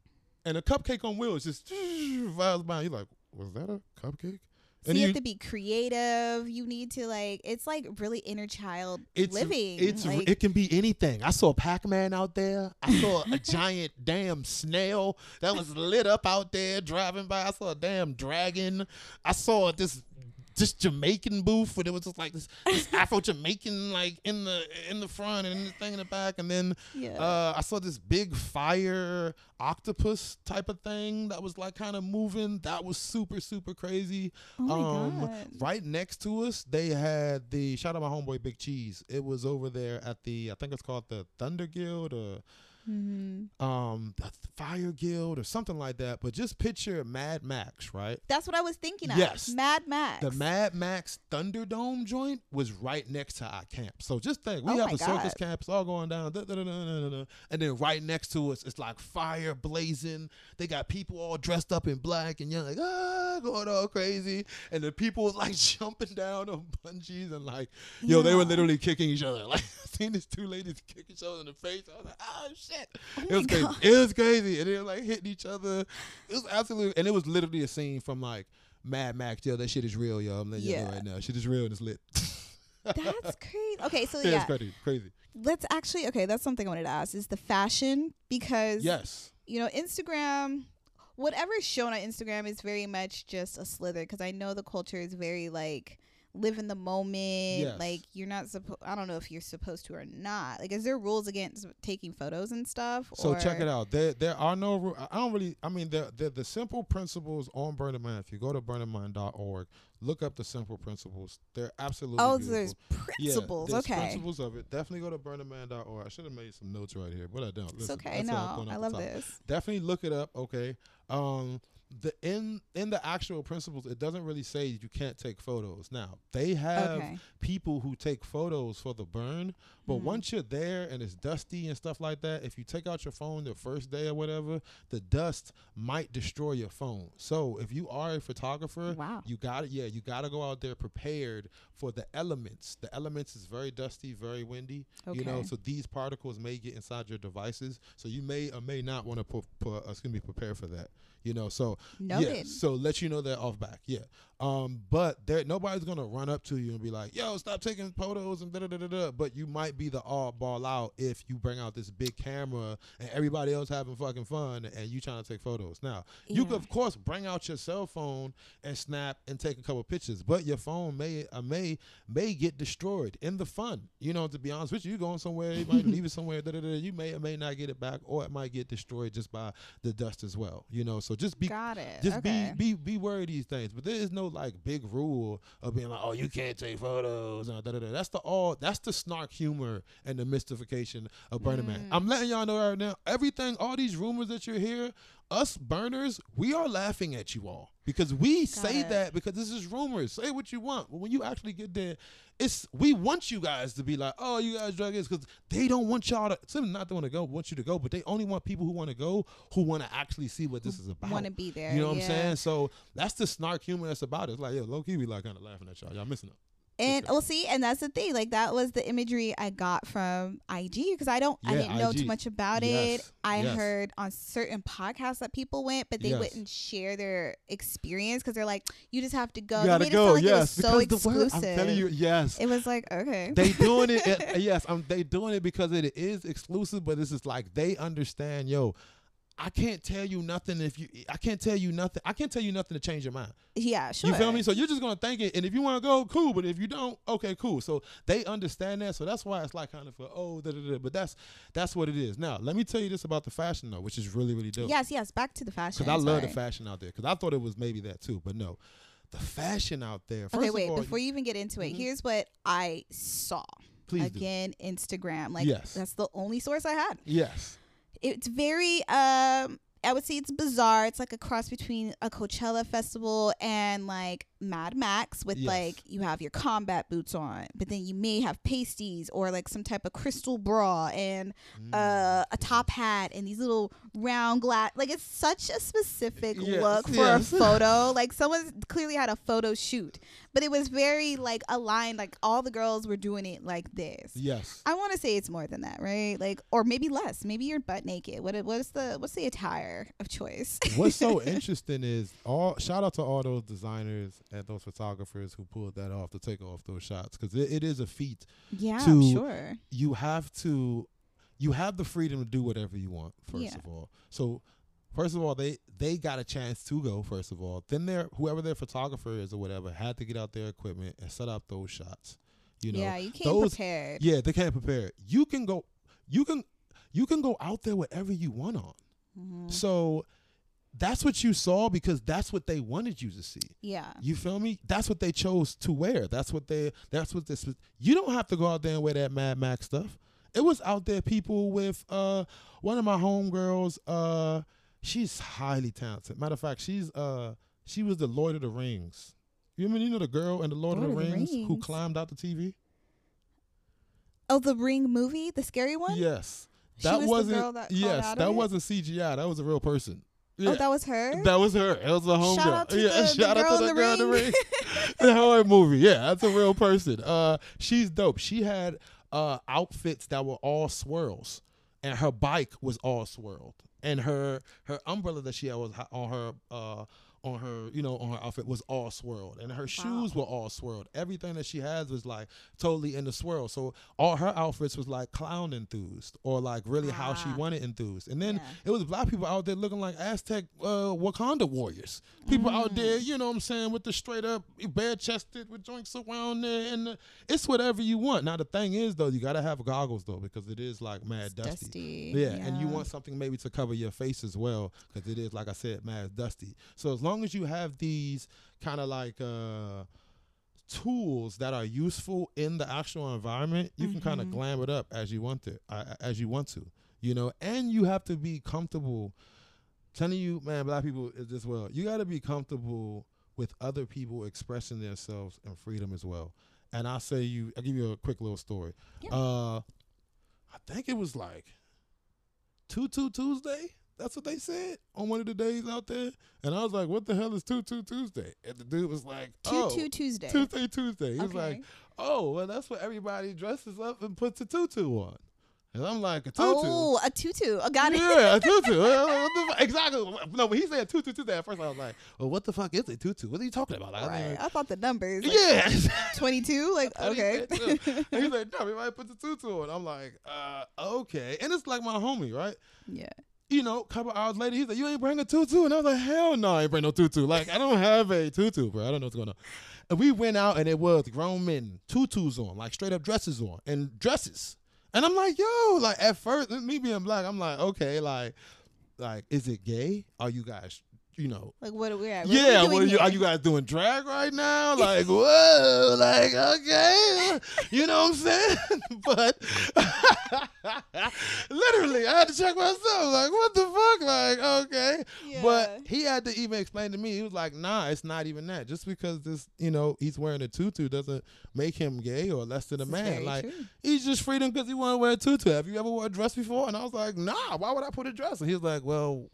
And a cupcake on wheels just flies by. You're like, was that a cupcake? So And you, you- have to be creative. You need to like it's like really inner child It's living. It's like, it can be anything. I saw Pac Man out there. I saw a giant damn snail that was lit up out there driving by. I saw a damn dragon. I saw this this Jamaican booth where there was just like this, this Afro Jamaican like in the in the front and the thing in the back, and then yeah. uh, I saw this big fire octopus type of thing that was like kind of moving. That was super super crazy. oh um, god. Right next to us, they had the shout out my homeboy Big Cheese. It was over there at the I think it's called the Thunder Guild or hmm um the Fire Guild or something like that. But just picture Mad Max, right? That's what I was thinking of. Yes. Mad Max. The Mad Max Thunderdome joint was right next to our camp. So just think, we Oh have a circus camp, it's all going down, da, da, da, and then right next to us, it's like fire blazing. They got people all dressed up in black, and you're like, ah, going all crazy. And the people was like jumping down on bungees and like, yo, they were literally kicking each other. Like, I seen these two ladies kick each other in the face. I was like, oh shit. Oh it was crazy. God. It was crazy. And they were like hitting each other. It was absolutely, and it was literally a scene from like Mad Max. Yo, that shit is real, yo. I'm letting you know right now. Shit is real and it's lit. That's crazy. Okay, so yeah, yeah. crazy, crazy. let's actually okay. That's something I wanted to ask is the fashion because Yes. you know Instagram. Whatever is shown on Instagram is very much just a slither because I know the culture is very like live in the moment. Yes. Like you're not supposed. I don't know if you're supposed to or not. Like, is there rules against taking photos and stuff? So check it out. There there are no. ru- I don't really. I mean, the the the simple principles on Burning Man. If you go to burningman.org, look up the simple principles. They're absolutely. Oh, so there's Yeah, principles. there's okay. Principles of it. Definitely go to burningman.org. I should have made some notes right here, but I don't. It's okay. No, I love this. Definitely look it up. Okay. Um. The in in the actual principles, it doesn't really say you can't take photos. Now they have Okay. people who take photos for the burn, but Mhm. once you're there and it's dusty and stuff like that, if you take out your phone the first day or whatever, the dust might destroy your phone. So if you are a photographer, Wow. you got to yeah, you got to go out there prepared for the elements. The elements is very dusty, very windy. Okay. You know, so these particles may get inside your devices. So you may or may not want to put, put uh, excuse me, prepare for that. You know, so yeah, so let you know that off back, yeah. Um, but there nobody's gonna run up to you and be like, "Yo, stop taking photos," and da da da da da. But you might be the oddball out if you bring out this big camera and everybody else having fucking fun and you trying to take photos. Now you could of course bring out your cell phone and snap and take a couple pictures, but your phone may uh, may may get destroyed in the fun. You know, to be honest with you, you going somewhere, you might leave it somewhere, da, da, da, you may or may not get it back, or it might get destroyed just by the dust as well. You know, so just be Got it. just okay. be be be wary of these things. But there is no like big rule of being like, oh, you can't take photos. And da, da, da. That's the all. That's the snark humor and the mystification of Burning Man. Mm. I'm letting y'all know right now. Everything, all these rumors that you're here, us burners, we are laughing at you all because we say it. that because this is rumors. Say what you want, but when you actually get there, it's we want you guys to be like, oh, you guys drug is because they don't want y'all to. Some not to want to go, want you to go, but they only want people who want to go who want to actually see what this is about. Want to be there? You know what yeah. I'm saying? So that's the snark humor that's about it. It's like, yeah, low key, we like kind of laughing at y'all. Y'all missing it. And well, see, and that's the thing. Like that was the imagery I got from IG because I don't, I didn't know too much about it. I yes. heard on certain podcasts that people went, but they Yes. wouldn't share their experience because they're like, you just have to go. You gotta it go, like yes, it was so because the word. exclusive. I'm telling you, yes. it was like okay. they doing it. At, yes, um, they doing it because it is exclusive, but this is like they understand. Yo, I can't tell you nothing if you. I can't tell you nothing. I can't tell you nothing to change your mind. yeah, sure. You feel me? So you're just gonna think it, and if you want to go, cool. But if you don't, okay, cool. So they understand that. So that's why it's like kind of a, oh, da, da, da. but that's that's what it is. Now let me tell you this about the fashion though, which is really really dope. Yes, yes. Back to the fashion. Because I love the fashion out there. Because I thought it was maybe that too, but no, the fashion out there. First Okay, wait. all, before you even get into it, Mhm. here's what I saw. please do. Again, Instagram. Like Yes. that's the only source I had. Yes. It's very um I would say it's bizarre. It's like a cross between a Coachella festival and like Mad Max with Yes. like you have your combat boots on, but then you may have pasties or like some type of crystal bra and Mm. uh, a top hat and these little round glass. Like it's such a specific Yes, look for yes. a photo. like someone clearly had a photo shoot, but it was very like aligned. Like all the girls were doing it like this. Yes. I want to say it's more than that, right? Like, or maybe less. Maybe you're butt naked. What? What's the What's the attire of choice? What's so interesting is all shout out to all those designers and those photographers who pulled that off to take off those shots because it, it is a feat. yeah, to- I'm sure. You have to, you have the freedom to do whatever you want. First Yeah. of all, so first of all, they they got a chance to go. First of all, then their whoever their photographer is or whatever had to get out their equipment and set up those shots. You know, yeah, you came those- prepared. yeah, they can't prepare. You can go, you can, you can go out there whatever you want on. Mhm. So that's what you saw because that's what they wanted you to see. Yeah. You feel me? That's what they chose to wear. That's what they. That's what this. You don't have to go out there and wear that Mad Max stuff. It was out there people with uh one of my homegirls. Uh, she's highly talented. Matter of fact, she's uh she was the Lord of the Rings. You mean you know the girl in the Lord, Lord of the of the Rings, who climbed out the TV? Oh, the Ring movie, the scary one. Yes, that was wasn't girl that yes, that it? wasn't CGI. That was a real person. Oh, that was her. That was her. It was a homegirl. Shout out to yeah, the- the shout out girl to in the girl in the ring. the horror movie. Yeah, that's a real person. Uh, she's dope. She had uh outfits that were all swirls, and her bike was all swirled, and her her umbrella that she had was on her uh on her, you know, on her outfit was all swirled, and her shoes were all swirled. Everything that she has was like totally in the swirl. So all her outfits was like clown enthused, or like really how she Ah. wanted enthused. And then Yeah. it was black people out there looking like Aztec uh, Wakanda warriors. People out there, Mm. you know what I'm saying, with the straight up bare chested with joints around there, and the, it's whatever you want. Now the thing is though, you gotta have goggles though because it is like mad dusty. dusty. Yeah, and you want something maybe to cover your face as well, because it is, like I said, mad dusty. So as long as you have these kind of like uh, tools that are useful in the actual environment, you can kind of glam it up as you want to, uh, as you want to, you know. And you have to be comfortable. Telling you, man, black people is this well. You got to be comfortable with other people expressing themselves in freedom as well. And I'll say you, I'll give you a quick little story. Yeah. Uh, I think it was like Tutu Tuesday. That's what they said on one of the days out there. And I was like, what the hell is Tutu Tuesday? And the dude was like, Two oh, two Tuesday. Tuesday Tuesday. He was like, oh, well, that's what everybody dresses up and puts a tutu on. And I'm like, a tutu? Oh, a tutu. I got it. Yeah, a tutu. Uh, fu- exactly. No, but he said tutu Tuesday at first. I was like, well, what the fuck is a tutu? What are you talking about? Like, I Right. mean, I thought the numbers. Like yeah. 22. Like, okay. and he's like, no, everybody put the tutu on. I'm like, uh, okay. And it's like my homie, right? yeah. You know, a couple hours later, he's like, you ain't bring a tutu? And I was like, hell no, I ain't bring no tutu. Like, I don't have a tutu, bro. I don't know what's going on. And we went out and it was grown men, tutus on, like straight up dresses on, and dresses. And I'm like, yo, like at first, me being black, I'm like, okay, like, like, is it gay? Are you guys, you know, Like, what are we at? yeah, what what are you, are you guys doing drag right now? Like, whoa, like, okay, you know what I'm saying? but literally, I had to check myself. Like, what the fuck? Like, okay. here? But he had to even explain to me. He was like, "Nah, it's not even that. Just because this, you know, he's wearing a tutu doesn't make him gay or less than a This man. Like, true. he's just freedom because he want to wear a tutu. Have you ever wore a dress before?" And I was like, "Nah. Why would I put a dress?" And he was like, "Well,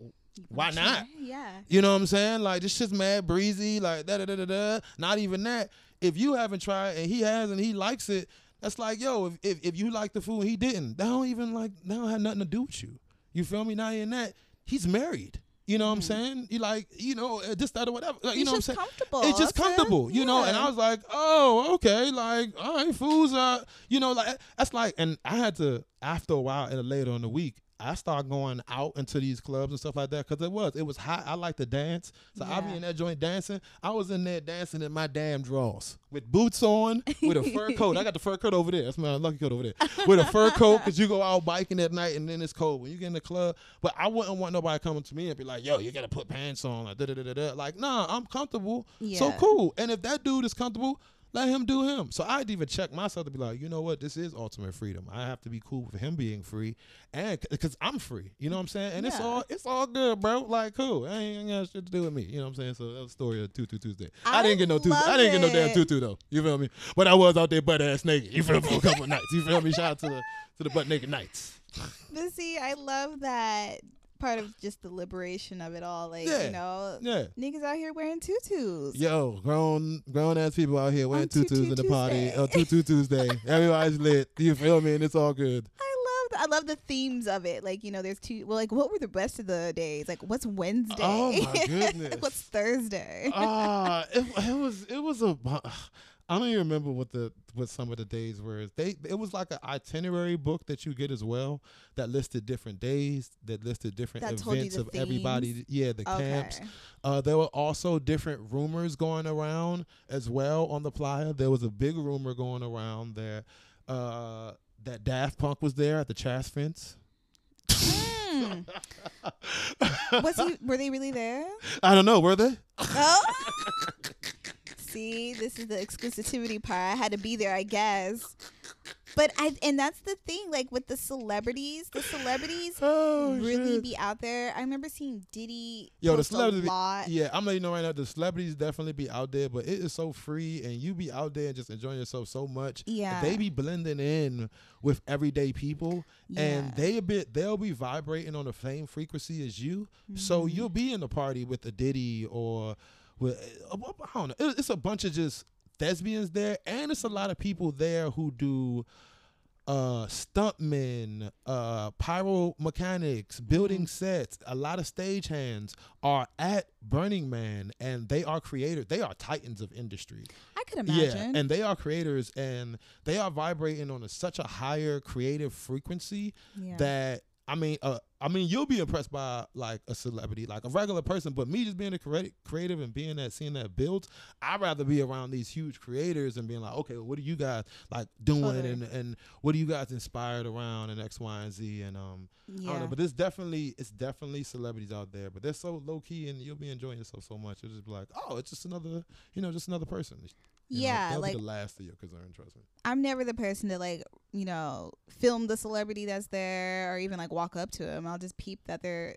why not? Yeah. You know what I'm saying? Like this shit's mad breezy, like da da da da da. Not even that. If you haven't tried and he has and he likes it, that's like, yo, if if, if you like the food and he didn't, that don't even like that don't have nothing to do with you. You feel me? Not even that. He's married. You know what I'm saying? You like, you know, uh, this, that, or whatever. Like, you know what I'm saying? comfortable. It's just comfortable, you know. And I was like, oh, okay, like, all right, fools are, you know, like that's like, and I had to after a while and later in the week, I started going out into these clubs and stuff like that because it was it was hot. I like to dance, so I be in that joint dancing. I was in there dancing in my damn drawers with boots on, with a fur coat. I got the fur coat over there. That's my lucky coat over there. With a fur coat because you go out biking at night and then it's cold when you get in the club. But I wouldn't want nobody coming to me and be like, "Yo, you gotta put pants on." Like, da da da da da. Like, nah, I'm comfortable. yeah. So cool. And if that dude is comfortable, let him do him. So I'd even check myself to be like, you know what, this is ultimate freedom. I have to be cool with him being free, and because I'm free, you know what I'm saying. And it's all it's all good, bro. Like cool. I ain't, ain't got shit to do with me. You know what I'm saying. So that was the story of Tutu Tuesday. I, I didn't get no tutu. I didn't get no damn tutu though. You feel me? But I was out there butt ass naked. You feel me? For a couple of nights. You feel me? Shout out to the to the butt naked nights. But see, I love that part of just the liberation of it all. Like, Yeah. you know, Yeah. niggas out here wearing tutus. Yo, grown grown ass people out here wearing On Tutu tutus in the party. Uh, Tutu Tuesday. Everybody's lit. You feel me? And it's all good. I love I love the themes of it. Like, you know, there's two well, like what were the best of the days? Like what's Wednesday? Oh, my goodness. what's Thursday? Ah, it, it was it was a. I don't even remember what the what some of the days were. They it was like an itinerary book that you get as well that listed different days, that listed different That events of everybody. Yeah, the okay. camps. Uh, there were also different rumors going around as well on the playa. There was a big rumor going around there uh, that Daft Punk was there at the trash fence. Hmm. Was he were they really there? I don't know, were they? Oh. See, this is the exclusivity part. I had to be there, I guess. But I and that's the thing, like with the celebrities, the celebrities Oh, really shit. be out there. I remember seeing Diddy Yo, the celebrities, a lot. yeah, I'm letting you know right now. The celebrities definitely be out there, but it is so free, and you be out there and just enjoying yourself so much. Yeah. they be blending in with everyday people, and they a bit they'll be vibrating on the same frequency as you. So Mm-hmm. you'll be in the party with a Diddy or with uh, I don't know. It's a bunch of just thespians there, and it's a lot of people there who do uh, stuntmen, uh, pyro mechanics, building Mm-hmm. sets, a lot of stagehands are at Burning Man, and they are creators. They are titans of industry. I could imagine. Yeah, and they are creators, and they are vibrating on a, such a higher creative frequency Yeah. that I mean, uh, I mean, you'll be impressed by like a celebrity, like a regular person. But me just being a creative, creative and being that, seeing that builds, I'd rather be around these huge creators and being like, okay, what are you guys like doing, Totally. and and what are you guys inspired around, and X, Y, and Z, and um, I don't yeah. know. But there's definitely, it's definitely celebrities out there, but they're so low key, and you'll be enjoying yourself so much. You'll just be like, oh, it's just another, you know, just another person. You yeah, they'll like the last of your concern. Trust me. I'm never the person to like, you know, film the celebrity that's there or even like walk up to them. I'll just peep that they're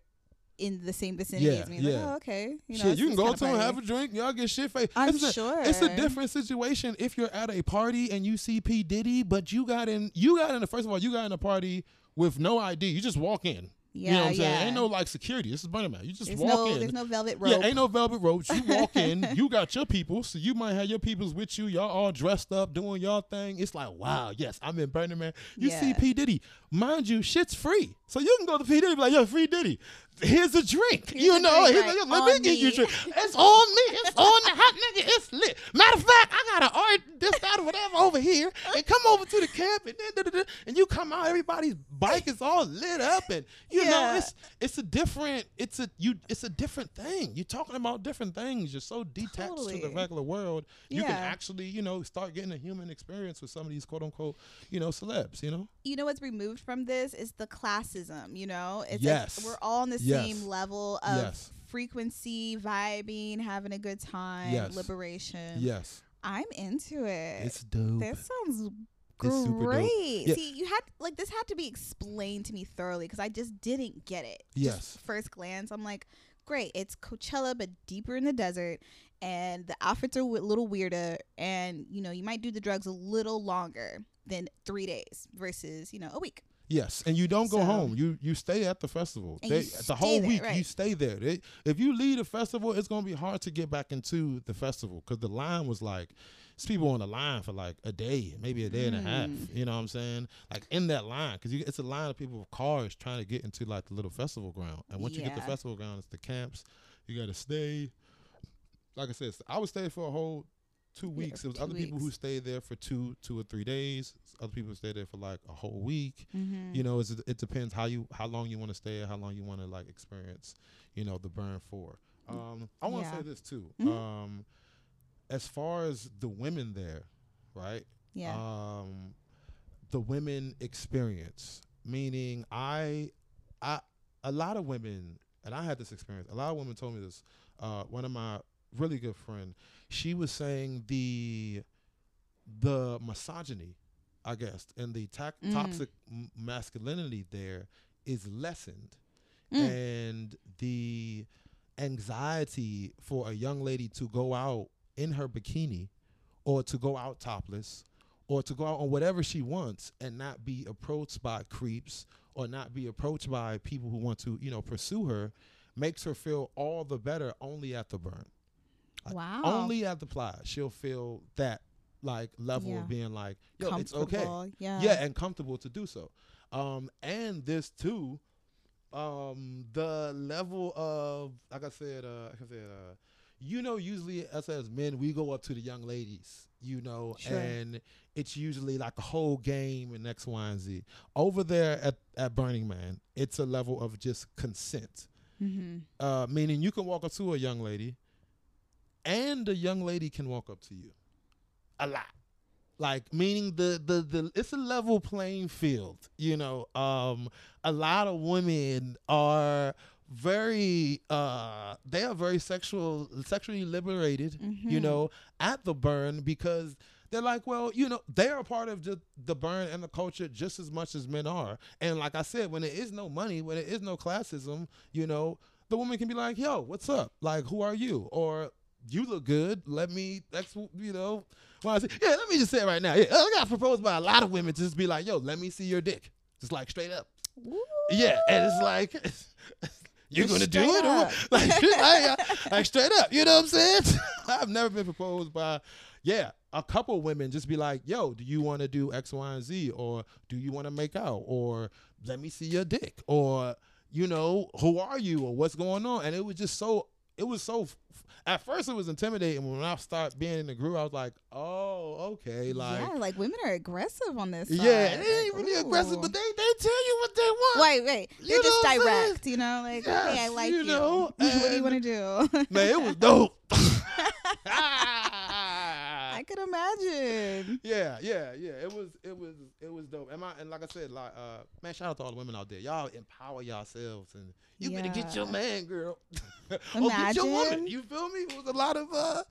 in the same vicinity Yeah, as me. Like, yeah. oh, okay. You know, shit, you can go to and have a drink. Y'all get shit faced. I'm it's a, sure. It's a different situation if you're at a party and you see P Diddy, but you got in. You got in. The, first of all, you got in a party with no ID. You just walk in. Yeah, you know what I'm yeah. saying? Ain't no like security. This is Burning Man. You just there's walk no, in. there's no velvet rope. Yeah, ain't no velvet ropes. You walk in, you got your people, so you might have your peoples with you. Y'all all dressed up, doing y'all thing. It's like, wow, yes, I'm in Burning Man. You see P Diddy, mind you, shit's free, so you can go to P Diddy, be like, yo, free Diddy. Here's a drink. Here's you a know, drink, like, let me get you a drink. It's on me. It's on the hot nigga. It's lit. Matter of fact, I got an art, this, that, or whatever over here, and come over to the camp, and then, da, da, da, and you come out, everybody's bike is all lit up, and you know, it's it's a different, it's a you, it's a different thing. You're talking about different things. You're so detached to the regular world. You can actually, you know, start getting a human experience with some of these quote unquote, you know, celebs. You know, you know what's removed from this is the classism. You know, it's Yes. like we're all on the Yes. same level of Yes. frequency, vibing, having a good time, Yes. liberation. yes, I'm into it. it's dope. That sounds It's super dope. great. Yeah. See, you had like this had to be explained to me thoroughly because I just didn't get it. Yes. Just first glance, I'm like, great. It's Coachella, but deeper in the desert, and the outfits are a little weirder, and you know you might do the drugs a little longer than three days versus you know a week. Yes, and you don't go So- home. You you stay at the festival. They, the whole there, week you stay there. They, if you leave the festival, it's gonna be hard to get back into the festival because the line was like, it's people on the line for like a day, maybe a day and a half. Mm. You know what I'm saying? Like in that line, because it's a line of people with cars trying to get into like the little festival ground. And once you get the festival ground, it's the camps. You gotta stay. Like I said, I would stay for a whole two Yeah, weeks. There was two other people who stayed there for two, two or three days. Other people stayed there for like a whole week Mm-hmm. you know it depends how you how long you want to stay how long you want to like experience you know the burn for um i want to Yeah. say this too Mhm. um as far as the women there right yeah. um the women experience meaning i i a lot of women and i had this experience a lot of women told me this uh one of my really good friend she was saying the the misogyny i guess and the Mm. toxic masculinity there is lessened Mm. and the anxiety for a young lady to go out in her bikini or to go out topless or to go out on whatever she wants and not be approached by creeps or not be approached by people who want to, you know, pursue her makes her feel all the better only at the burn. Like, wow. Only at the playa. She'll feel that like level Yeah. of being like, yo, it's okay Yeah. yeah and comfortable to do so um and this too um the level of like i said uh like i said uh you know usually us as men we go up to the young ladies you know Sure. and it's usually like a whole game and x y and z over there at, at burning man it's a level of just consent Mm-hmm. uh meaning you can walk up to a young lady and a young lady can walk up to you. A lot. Like meaning the the the it's a level playing field you know um a lot of women are very uh they are very sexual sexually liberated you Mhm. know at the burn because they're like well you know they're a part of the, the burn and the culture just as much as men are. And like i said when there is no money when there is no classism you know the woman can be like yo what's up? Like who are you? Or you look good. Let me that's you know when I say, yeah let me just say it right now. Yeah i got proposed by a lot of women to just be like yo let me see your dick. Just like straight up. Yeah, and it's like you're Just gonna do it, or like, like, uh, like straight up. You know what I'm saying? I've never been proposed by. Yeah, a couple women just be like, "Yo, do you want to do X, Y, and Z, or do you want to make out, or let me see your dick, or you know, who are you, or what's going on?" And it was just so, it was so. At first, it was intimidating. When I started being in the group, I was like, "Oh, okay." Like, yeah, like women are aggressive on this. yeah, side. it ain't Like, really aggressive, but they they tell you what they want. Wait, wait. They're You just know what I'm saying? direct, you know, like, okay, I like you you. know, what do you want to do? Man, it was dope. Could imagine. Yeah, yeah, yeah. It was, it was, it was dope. And my, and like I said, like, uh, man, shout out to all the women out there. Y'all empower yourselves, and you better get your man, girl. or get your woman. You feel me? It was a lot of, uh,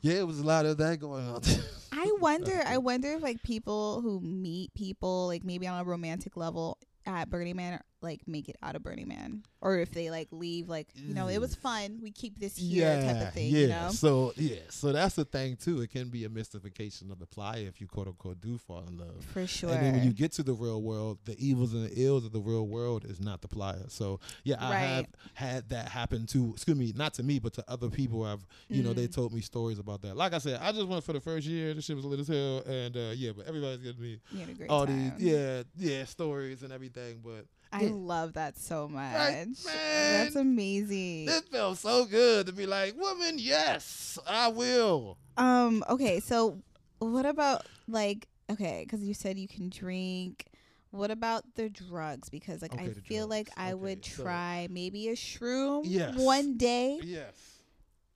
yeah, it was a lot of that going on. I wonder. I wonder if like people who meet people like maybe on a romantic level at Burning Man like make it out of Burning Man, or if they like leave like you know it was fun. We keep this here type of thing. yeah. You know. So yeah, so that's the thing too. It can be a mystification of the playa if you quote unquote do fall in love. For sure. And then when you get to the real world, the evils and the ills of the real world is not the playa. So yeah, I have had that happen to excuse me, not to me, but to other people. I've you know they Mm. told me stories about that. Like I said, I just went for the first year. The shit was lit as hell, and uh, yeah, but everybody's giving me You had a great all time. these yeah yeah stories and everything. But I yeah. love that so much. Right, That's amazing. it felt so good to be like, woman, yes, I will. Um. Okay. So, what about like? Okay, because you said you can drink. What about the drugs? Because like I Okay, the feel like. I Okay, would so- try maybe a shroom Yes. one day. Yes.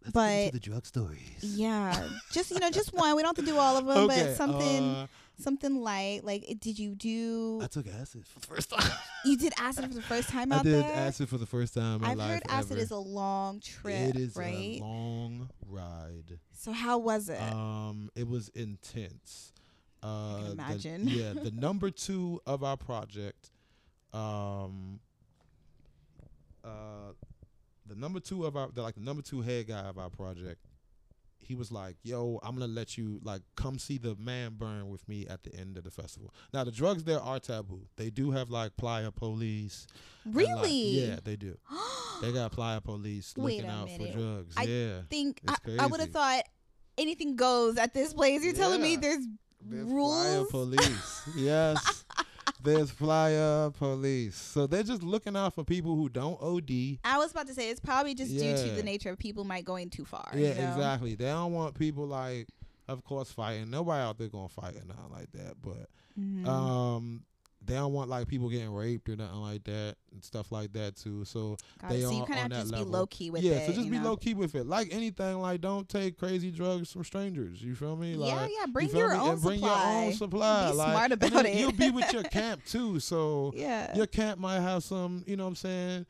Let's But- the drug stories. Yeah, just you know, just one. We don't have to do all of them, Okay, but something, uh, something light. Like, did you do? I took acid for the first time. you did acid for the first time I out there. I did acid for the first time I've heard acid ever. is a long trip, It is right? a long ride. so how was it? Um, it was intense. Uh, the- imagine. yeah, the number two of our project, um, uh, the number two of our, the, like the number two head guy of our project, he was like, "Yo, I'm gonna let you like come see the man burn with me at the end of the festival." Now the drugs there are taboo. They do have like playa police. and, like- really? yeah, they do. They got playa police Wait looking a out minute. for drugs. I yeah. think I, It's I would have thought anything goes at this place. You're telling me there's There's rules. playa police. yes. There's playa police. So they're just looking out for people who don't OD. I was about to say it's probably just due to the nature of people might going too far. Yeah, you know? exactly. They don't want people like, of course, fighting. Nobody out there gonna fight or nothing like that. But Mhm. um, they don't want like people getting raped or nothing like that and stuff like that too. So Got they it. So you kind on of have to that just be level. low key with yeah, it. so just be know? low key with it. Like anything, like don't take crazy drugs from strangers. You feel me? Yeah, Like, yeah. you Bring feel your me? own and bring supply. your own supply. Be like, smart about it. You'll be with your camp too. So Yeah. your camp might have some, you know what I'm saying,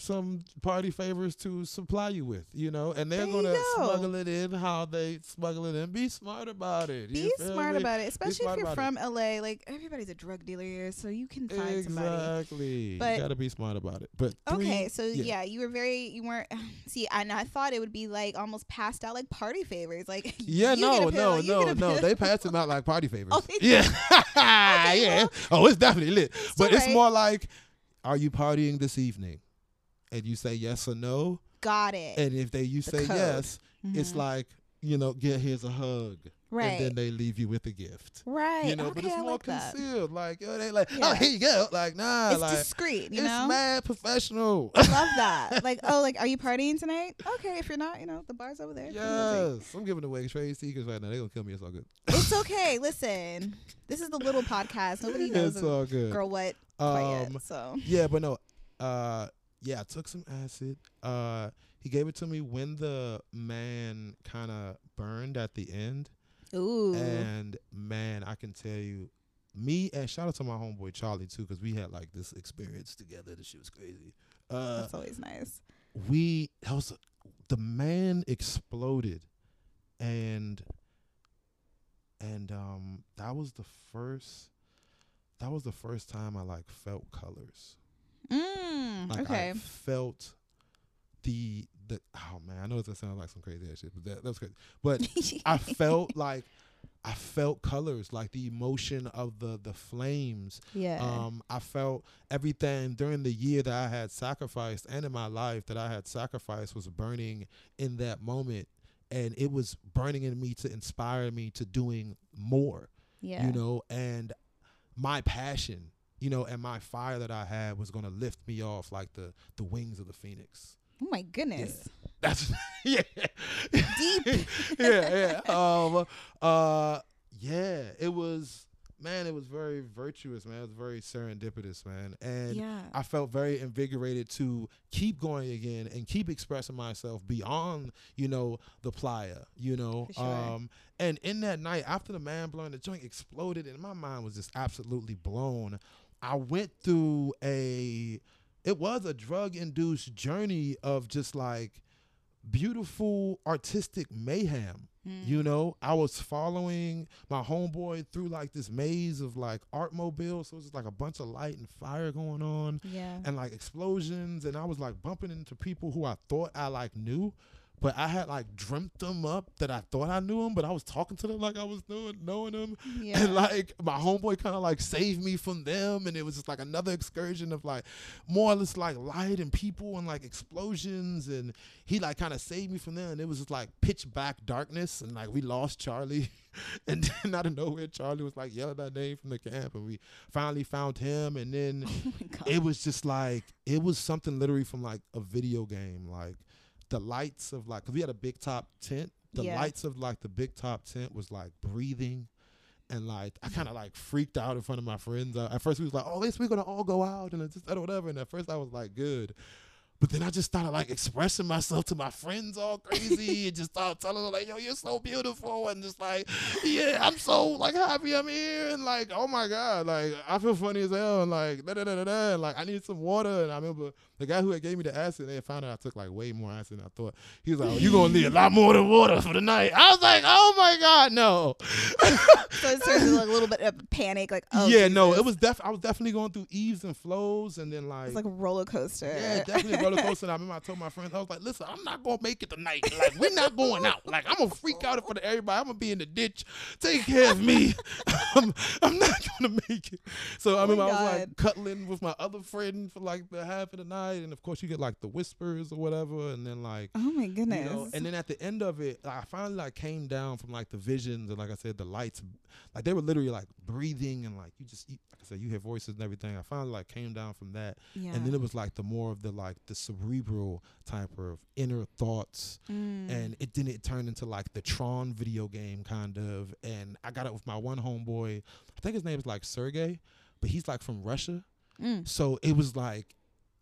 some party favors to supply you with, you know, and they're gonna smuggle it in how they smuggle it in. Be smart about it. Be smart me? about it, especially if you're from it. LA. Like everybody's a drug dealer here, so you can find somebody. Exactly. But- you gotta be smart about it. But three, Okay, so yeah. yeah. you were very you weren't see, and I thought it would be like almost passed out like party favors, like Yeah, you no, get a no, no, no. They pass them out like party favors. Oh, yeah, Okay, yeah. well, oh, it's definitely lit. But it's more like, are you partying this evening? And you say yes or no. got it. And if they you The say code. yes, it's Mhm. like you know, get here's a hug, right, and then they leave you with a gift. right. You know, okay, but it's more like that. concealed. Like yo, they like, oh, here you go. Like nah, It's like discreet, you it's know. mad professional. I love that. Like, oh, like, are you partying tonight? Okay, if you're not, you know, the bar's over there. Come and drink. yes, I'm giving away trade secrets right now. They're gonna kill me. It's all good. It's okay. Listen, this is the little podcast. Nobody knows it's all good. girl what Um, yet. So Yeah, but no. Uh, yeah, I took some acid. Uh, he gave it to me when the man kind of burned at the end, ooh, and man, I can tell you, me and shout out to my homeboy Charlie too, because we had like this experience together. This shit was crazy. Uh, that's always nice. we that was the man exploded, and and um that was the first. That was the first time I like felt colors. Mm, Like okay. I felt the the oh man, I know it sounds like some crazy ass shit, but that, that was crazy. But I felt like I felt colors, like the emotion of the the flames. yeah. Um, I felt everything during the year that I had sacrificed and in my life that I had sacrificed was burning in that moment. and it was burning in me to inspire me to doing more Yeah. you know and my passion you know and my fire that i had was going to lift me off like the the wings of the phoenix oh my goodness. that's yeah Deep. yeah yeah um uh yeah it was man it was very virtuous man it was very serendipitous man and yeah. I felt very invigorated to keep going again and keep expressing myself beyond, you know, the playa, you know. Sure. Um and in that night after the man blowing the joint exploded and my mind was just absolutely blown. I went through a it was a drug induced journey of just like beautiful artistic mayhem. Mm. You know, I was following my homeboy through like this maze of like art mobiles. So it was like a bunch of light and fire going on yeah. and like explosions. And I was like bumping into people who I thought I like knew, but I had like dreamt them up that I thought I knew them, but I was talking to them like I was knowing, knowing them. yeah. And like my homeboy kind of like saved me from them, and it was just like another excursion of like more or less like light and people and like explosions, and he like kind of saved me from them, and it was just like pitch black darkness, and like we lost Charlie, and then out of nowhere Charlie was like yelling our name from the camp, and we finally found him, and then oh it was just like it was something literally from like a video game like the lights of like because we had a big top tent the Yeah. lights of like the big top tent was like breathing and like I kind of like freaked out in front of my friends. Uh, at first, we was like, "Oh, at least we're gonna all go out and just or whatever." And at first, I was like, "Good," but then I just started like expressing myself to my friends all crazy and just started telling them like, "Yo, you're so beautiful," and just like, "Yeah, I'm so like happy I'm here," and like, "Oh my god, like I feel funny as hell," and like da da da da da, like I need some water, and I remember the guy who had gave me the acid, they found out I took like way more acid than I thought. He was like, oh, "You gonna need a lot more than water for the night." I was like, "Oh my god, no." so it started like a little bit of panic, like oh yeah, no, it was def. I was definitely going through eves and flows, and then like, It's like a roller coaster. yeah, definitely a roller coaster. And I remember I told my friends, I was like, "Listen, I'm not gonna make it tonight. Like, we're not going out. Like, I'm gonna freak out in front of everybody. I'm gonna be in the ditch. Take care of me. I'm, I'm not gonna make it." So I Oh my I was like cuddling with my other friend for like the half of the night, and of course you get like the whispers or whatever, and then like oh my goodness. you know, and then at the end of it, I finally like came down from like the visions and like I said, the lights, like they were literally like breathing and like you just, you, like I said, you hear voices and everything. I finally like came down from that, yeah. and then it was like the more of the like the cerebral type of inner thoughts, Mm. and it then it turned into like the Tron video game kind of, and I got it with my one homeboy. I think his name is like Sergey, but he's like from Russia. Mm. So it was like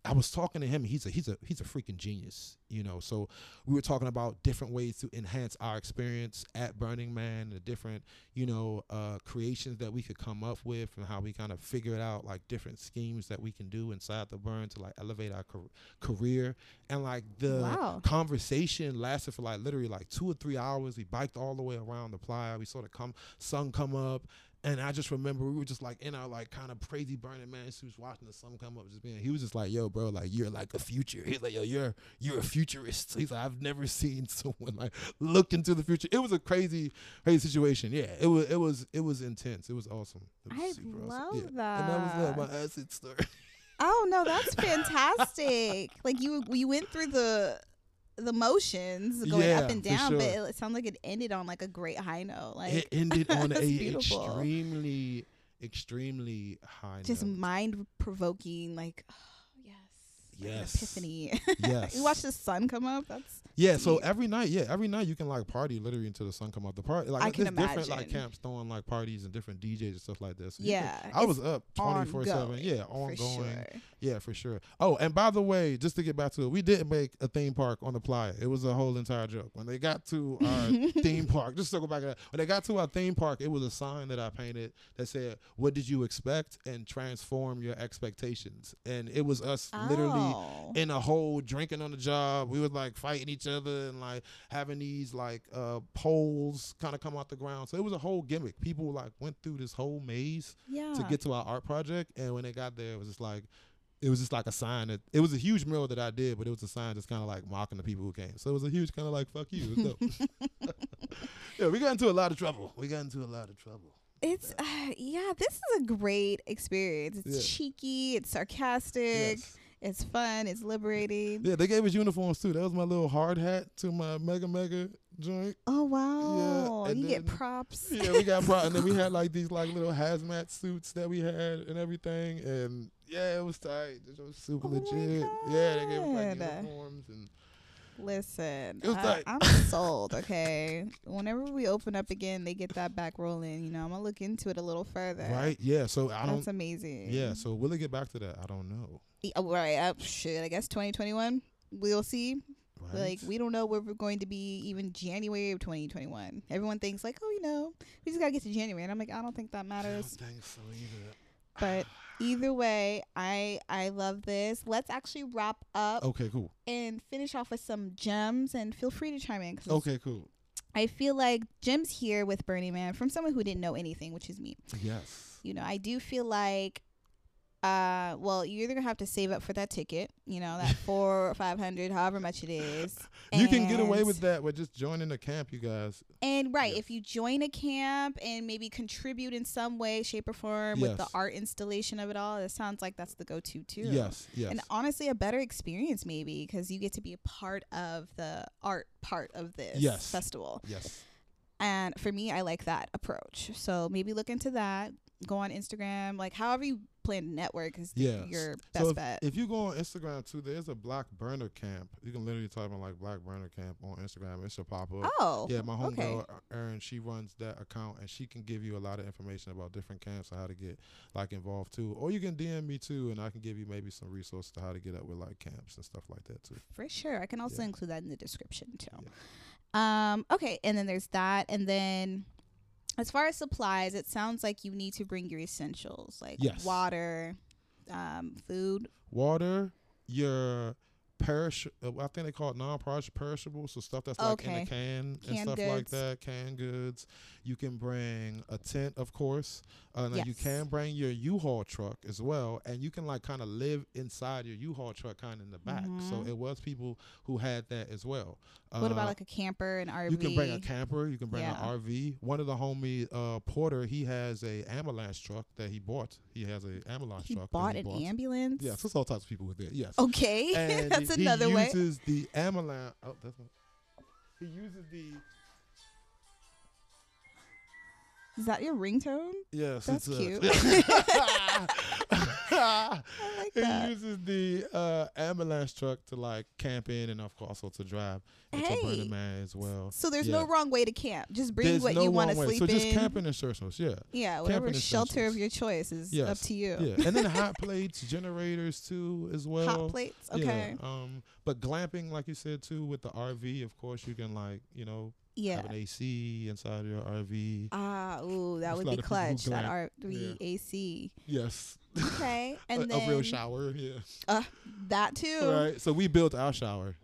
I was talking to him. He's a he's a he's a freaking genius, you know. So we were talking about different ways to enhance our experience at Burning Man, the different you know uh, creations that we could come up with, and how we kind of figured out like different schemes that we can do inside the burn to like elevate our car- career. And like the Wow. conversation lasted for like literally like two or three hours. We biked all the way around the playa. We saw the come sun come up. And I just remember we were just like in our like kind of crazy burning man suits watching the sun come up. Just being, he was just like, "Yo, bro, like you're like a future." He's like, "Yo, you're you're a futurist." He's like, "I've never seen someone like look into the future." It was a crazy, crazy situation. Yeah, it was it was it was intense. It was awesome. It was I love awesome. Yeah. And that was that. uh, my acid story. Oh no, that's fantastic. like you you went through the the motions going Yeah, up and down, but it, it sounded like it ended on like a great high note. Like it ended on a beautiful. extremely, extremely high note. just note. mind provoking, like yes. like an Yes. epiphany. Yes. you watch the sun come up. That's Yeah, so every night, yeah, every night you can like party literally until the sun come up. The party, like I can different like camps throwing like parties and different DJs and stuff like this. Yeah, I was up twenty four seven. Yeah, ongoing. sure. Yeah, for sure. Oh, and by the way, just to get back to it, we didn't make a theme park on the playa. It was a whole entire joke. When they got to our theme park, just circle back to that. When they got to our theme park, it was a sign that I painted that said, "What did you expect?" and transform your expectations. And it was us literally Oh. in a hole drinking on the job. We was like fighting each other and like having these like uh poles kind of come out the ground. So it was a whole gimmick. People like went through this whole maze yeah. to get to our art project, and when they got there, it was just like. It was just like a sign that it was a huge mural that I did, but it was a sign just kind of like mocking the people who came. So it was a huge kind of like fuck you. Yeah, we got into a lot of trouble. We got into a lot of trouble. It's uh, yeah, this is a great experience. It's Yeah. cheeky, it's sarcastic, Yes. It's fun, it's liberating. Yeah, they gave us uniforms too. That was my little hard hat to my mega mega joint. Oh wow! and you get props. Yeah, we got props, and then we had like these like little hazmat suits that we had and everything, and yeah, it was tight. It was super Oh legit. Yeah, they gave us like uniforms and Listen, I, I'm sold. Okay, whenever we open up again, they get that back rolling. You know, I'm gonna look into it a little further. right. Yeah, so I That's don't. That's amazing. Yeah, so will it get back to that? I don't know. Oh, right. Uh, shit. I guess 2021. We'll see. Right? Like we don't know where we're going to be even January of 2021. Everyone thinks like, oh, you know, we just gotta get to January, and I'm like, I don't think that I don't matters. so either. But either way, I I love this. Let's actually wrap up Okay, cool. and finish off with some gems, and feel free to chime in. 'cause Okay, cool. I feel like gems here with Burning Man from someone who didn't know anything, which is me. Yes. You know, I do feel like, uh, well, you're either gonna have to save up for that ticket, you know, that four or five hundred, however much it is. You can get away with that with just joining the camp, you guys. And right, Yes. if you join a camp and maybe contribute in some way, shape, or form with the art installation of it all, it sounds like that's the go-to too. Yes, yes. And honestly, a better experience maybe because you get to be a part of the art part of this Yes. festival. yes. And for me, I like that approach. So maybe look into that. Go on Instagram, like however you plan to network is the- your best So if, bet. if you go on Instagram too, there's a Black Burner Camp. You can literally type in like Black Burner Camp on Instagram. It should pop up. oh, Yeah, my okay. homegirl Erin, she runs that account, and she can give you a lot of information about different camps and how to get like involved too. Or you can DM me too, and I can give you maybe some resources to how to get up with like camps and stuff like that too. For sure. I can also Yeah. include that in the description too. Um, okay, and then there's that. And then as far as supplies, it sounds like you need to bring your essentials like Yes. water, um, food. Water, your perish. Uh, I think they call it non-perishable, so stuff that's like in a can and Canned stuff like that. Canned goods. You can bring a tent, of course. Uh, now you can bring your U-Haul truck as well, and you can like kind of live inside your U-Haul truck, kind of in the back. So Mhm. it was people who had that as well. what Uh, about like a camper, an RV? You can bring a camper. You can bring Yeah. an RV. One of the homie uh, Porter, he has a ambulance truck that he bought. He has a ambulance He truck. bought that an he bought. ambulance. Yes, there's all types of people with it. Yes. Okay, And that's he another way. uses the ambulance. Oh, that's not. He uses the. Is that your ringtone? Yes, That's it's, uh, cute. I like he uses the uh, ambulance truck to like camp in and of course also to drive Hey. Burning Man as well. So there's Yeah. no wrong way to camp. Just bring There's what no you want to sleep way. sleep So just camping in. essentials, yeah. yeah, whatever camping shelter of your choice is up to you. Yeah, and then hot plates, generators too, as well. Hot plates. Okay. Yeah, um, but glamping, like you said too, with the RV, of course, you can like you know Yeah. have an AC inside your RV. Ah, ooh, that There's would be of people who clutch. That. RV AC. Yes, Okay, a, and a then real shower. Yeah, Uh, that too. right. So we built our shower.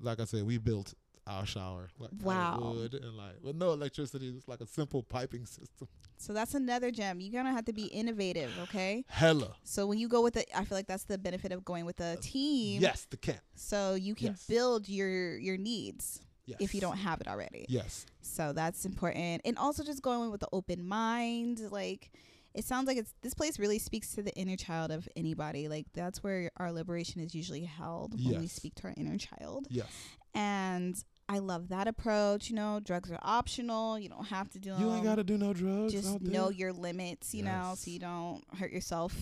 Like I said, we built our shower. Like Wow. wood and like with no electricity. It's like a simple piping system. So that's another gem. You're gonna have to be innovative. Okay. Hella. So when you go with it, I feel like that's the benefit of going with a team. Yes, the camp. So you can Yes. build your your needs Yes. if you don't have it already. Yes. So that's important. And also just going with the open mind. Like it sounds like it's this place really speaks to the inner child of anybody. Like that's where our liberation is usually held when we speak to our inner child. Yes. And I love that approach. You know, drugs are optional. You don't have to do them. You ain't gotta do no drugs. just know your limits, you know, so you don't hurt yourself.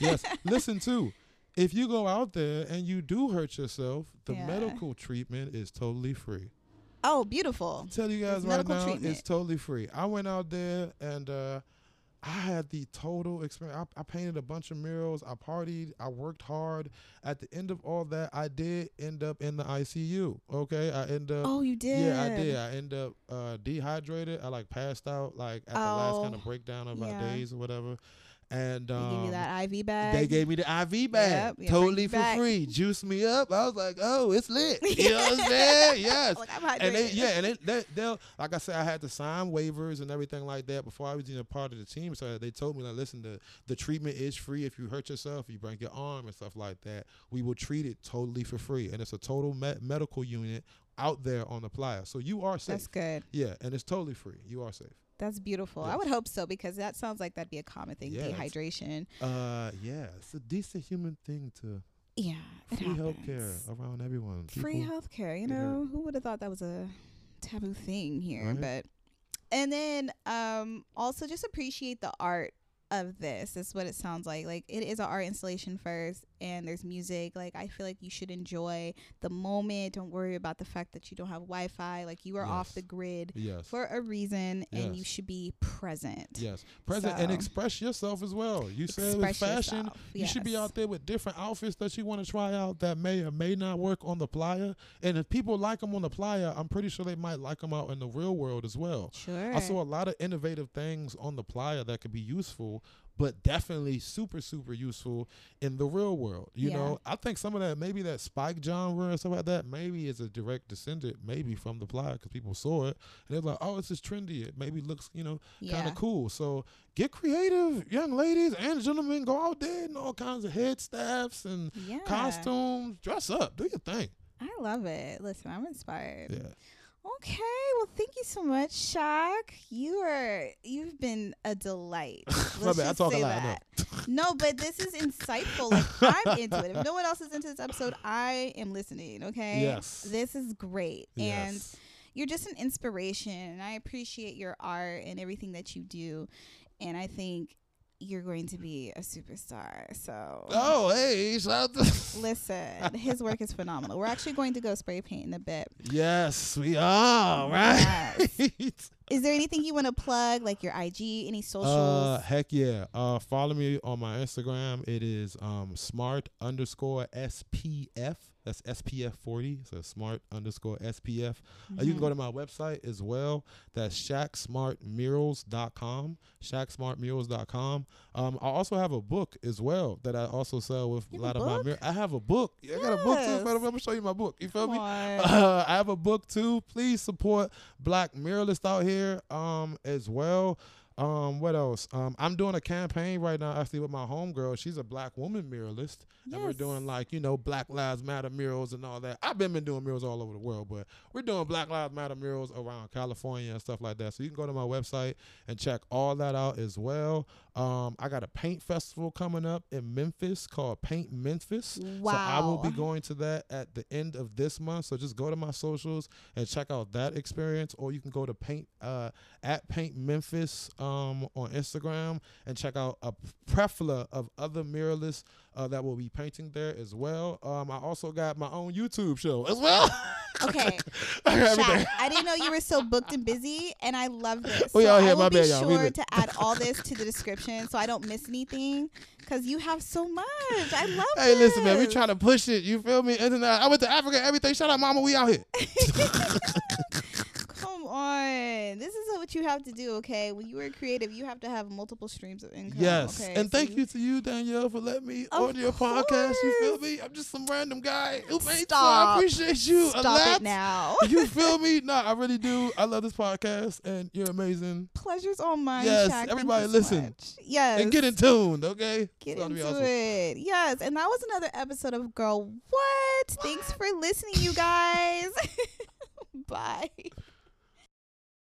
yes. Listen too. If you go out there and you do hurt yourself, the Yeah. medical treatment is totally free. Oh, beautiful. tell you guys It's right now, treatment. it's totally free. I went out there and uh, I had the total experience. I, I painted a bunch of murals. I partied. I worked hard. At the end of all that, I did end up in the ICU. Okay, I end up. Oh, you did. Yeah, I did. I end up uh, dehydrated. I like passed out like at the last kind Oh, of breakdown of yeah. our days or whatever. And They um, give you that IV bag. they gave me the IV bag Yep, yeah, totally for back. free. Juiced me up. I was like, oh, it's lit. You know what I'm saying? Yes. like. And they, yeah, and they, they, they'll, like I said, I had to sign waivers and everything like that before I was even a part of the team. So they told me, like, listen, the, the treatment is free if you hurt yourself, you break your arm and stuff like that. We will treat it totally for free. And it's a total me- medical unit out there on the playa. So you are safe. That's good. yeah, and it's totally free. You are safe. That's beautiful. I would hope so because that sounds like that'd be a common thing. Yeah, Dehydration. Uh, yeah, it's a decent human thing to Yeah. Free health care around everyone. Free People- healthcare. You know, who would have thought that was a taboo thing here, Right. but and then um also just appreciate the art of this. Is what it sounds like. Like it is an art installation first, and there's music. Like I feel like you should enjoy the moment. Don't worry about the fact that you don't have Wi-Fi. Like you are off the grid Yes. for a reason, and you should be present. Yes, present and express yourself as well. You said with fashion, you should be out there with different outfits that you want to try out that may or may not work on the playa. And if people like them on the playa, I'm pretty sure they might like them out in the real world as well. Sure. I saw a lot of innovative things on the playa that could be useful, but definitely super, super useful in the real world. You Yeah. know, I think some of that, maybe that spike genre and stuff like that, maybe is a direct descendant, maybe from the playa because people saw it and they're like, oh, this is trendy. It maybe looks, you know, kind of cool. So get creative, young ladies and gentlemen. Go out there and all kinds of head staffs and Yeah. costumes. Dress up. Do your thing. I love it. Listen, I'm inspired. Yeah. Okay, well, thank you so much, Shaq. You are you've been a delight. Let's bad. I just talk a say lot, that. No, but this is insightful. Like I'm into it. If no one else is into this episode, I am listening. Okay. Yes. This is great, and you're just an inspiration. And I appreciate your art and everything that you do, and I think you're going to be a superstar. So. Oh, hey, shout out to. Listen, his work is phenomenal. We're actually going to go spray paint in a bit. Yes, we are, right? Is there anything you want to plug, like your IG, any socials? Uh, heck yeah. Uh, follow me on my Instagram. It is um smart underscore SPF. That's SPF 40. So smart underscore SPF. Uh, you can go to my website as well. That's shacksmartmurals.com. Shacksmartmurals.com. Um, I also have a book as well that I also sell with a lot a of my mirrors. I have a book. Yeah, I got a book too. I'm going to show you my book. You feel Come me? Uh, I have a book too. Please support Black muralists out here um, as well. Um, what else? Um, I'm doing a campaign right now actually with my homegirl. She's a black woman muralist. And we're doing like, you know, Black Lives Matter murals and all that. I've been been doing murals all over the world, but we're doing Black Lives Matter murals around California and stuff like that. So you can go to my website and check all that out as well. Um, I got a paint festival coming up in Memphis called Paint Memphis. Wow. So I will be going to that at the end of this month. So just go to my socials and check out that experience, or you can go to paint uh, at Paint Memphis um, on Instagram and check out a plethora of other muralists uh, that will be painting there as well. Um, I also got my own YouTube show as well. Okay. I. Shaq, I didn't know you were so booked and busy, and I love this. We so out here, I will my be bad, sure to add all this to the description so I don't miss anything because you have so much. I love it. Hey, listen, man, we this. trying to push it. You feel me? Then, uh, I went to Africa, everything. Shout out, mama. We out here. On. This is what you have to do, okay? When you are creative, you have to have multiple streams of income. Yes. Okay? and So thank you to you, Danielle, for letting me Of on your podcast. You feel me? I'm just some random guy who made so I appreciate you Stop it now. you feel me? No, I really do. I love this podcast, and you're amazing. Pleasure's all mine. Yes, Shaq. Everybody so listen. much. Yes. And get in tuned, okay? Get It's into awesome. it. Yes. And that was another episode of Girl What? Thanks for listening, you guys. Bye.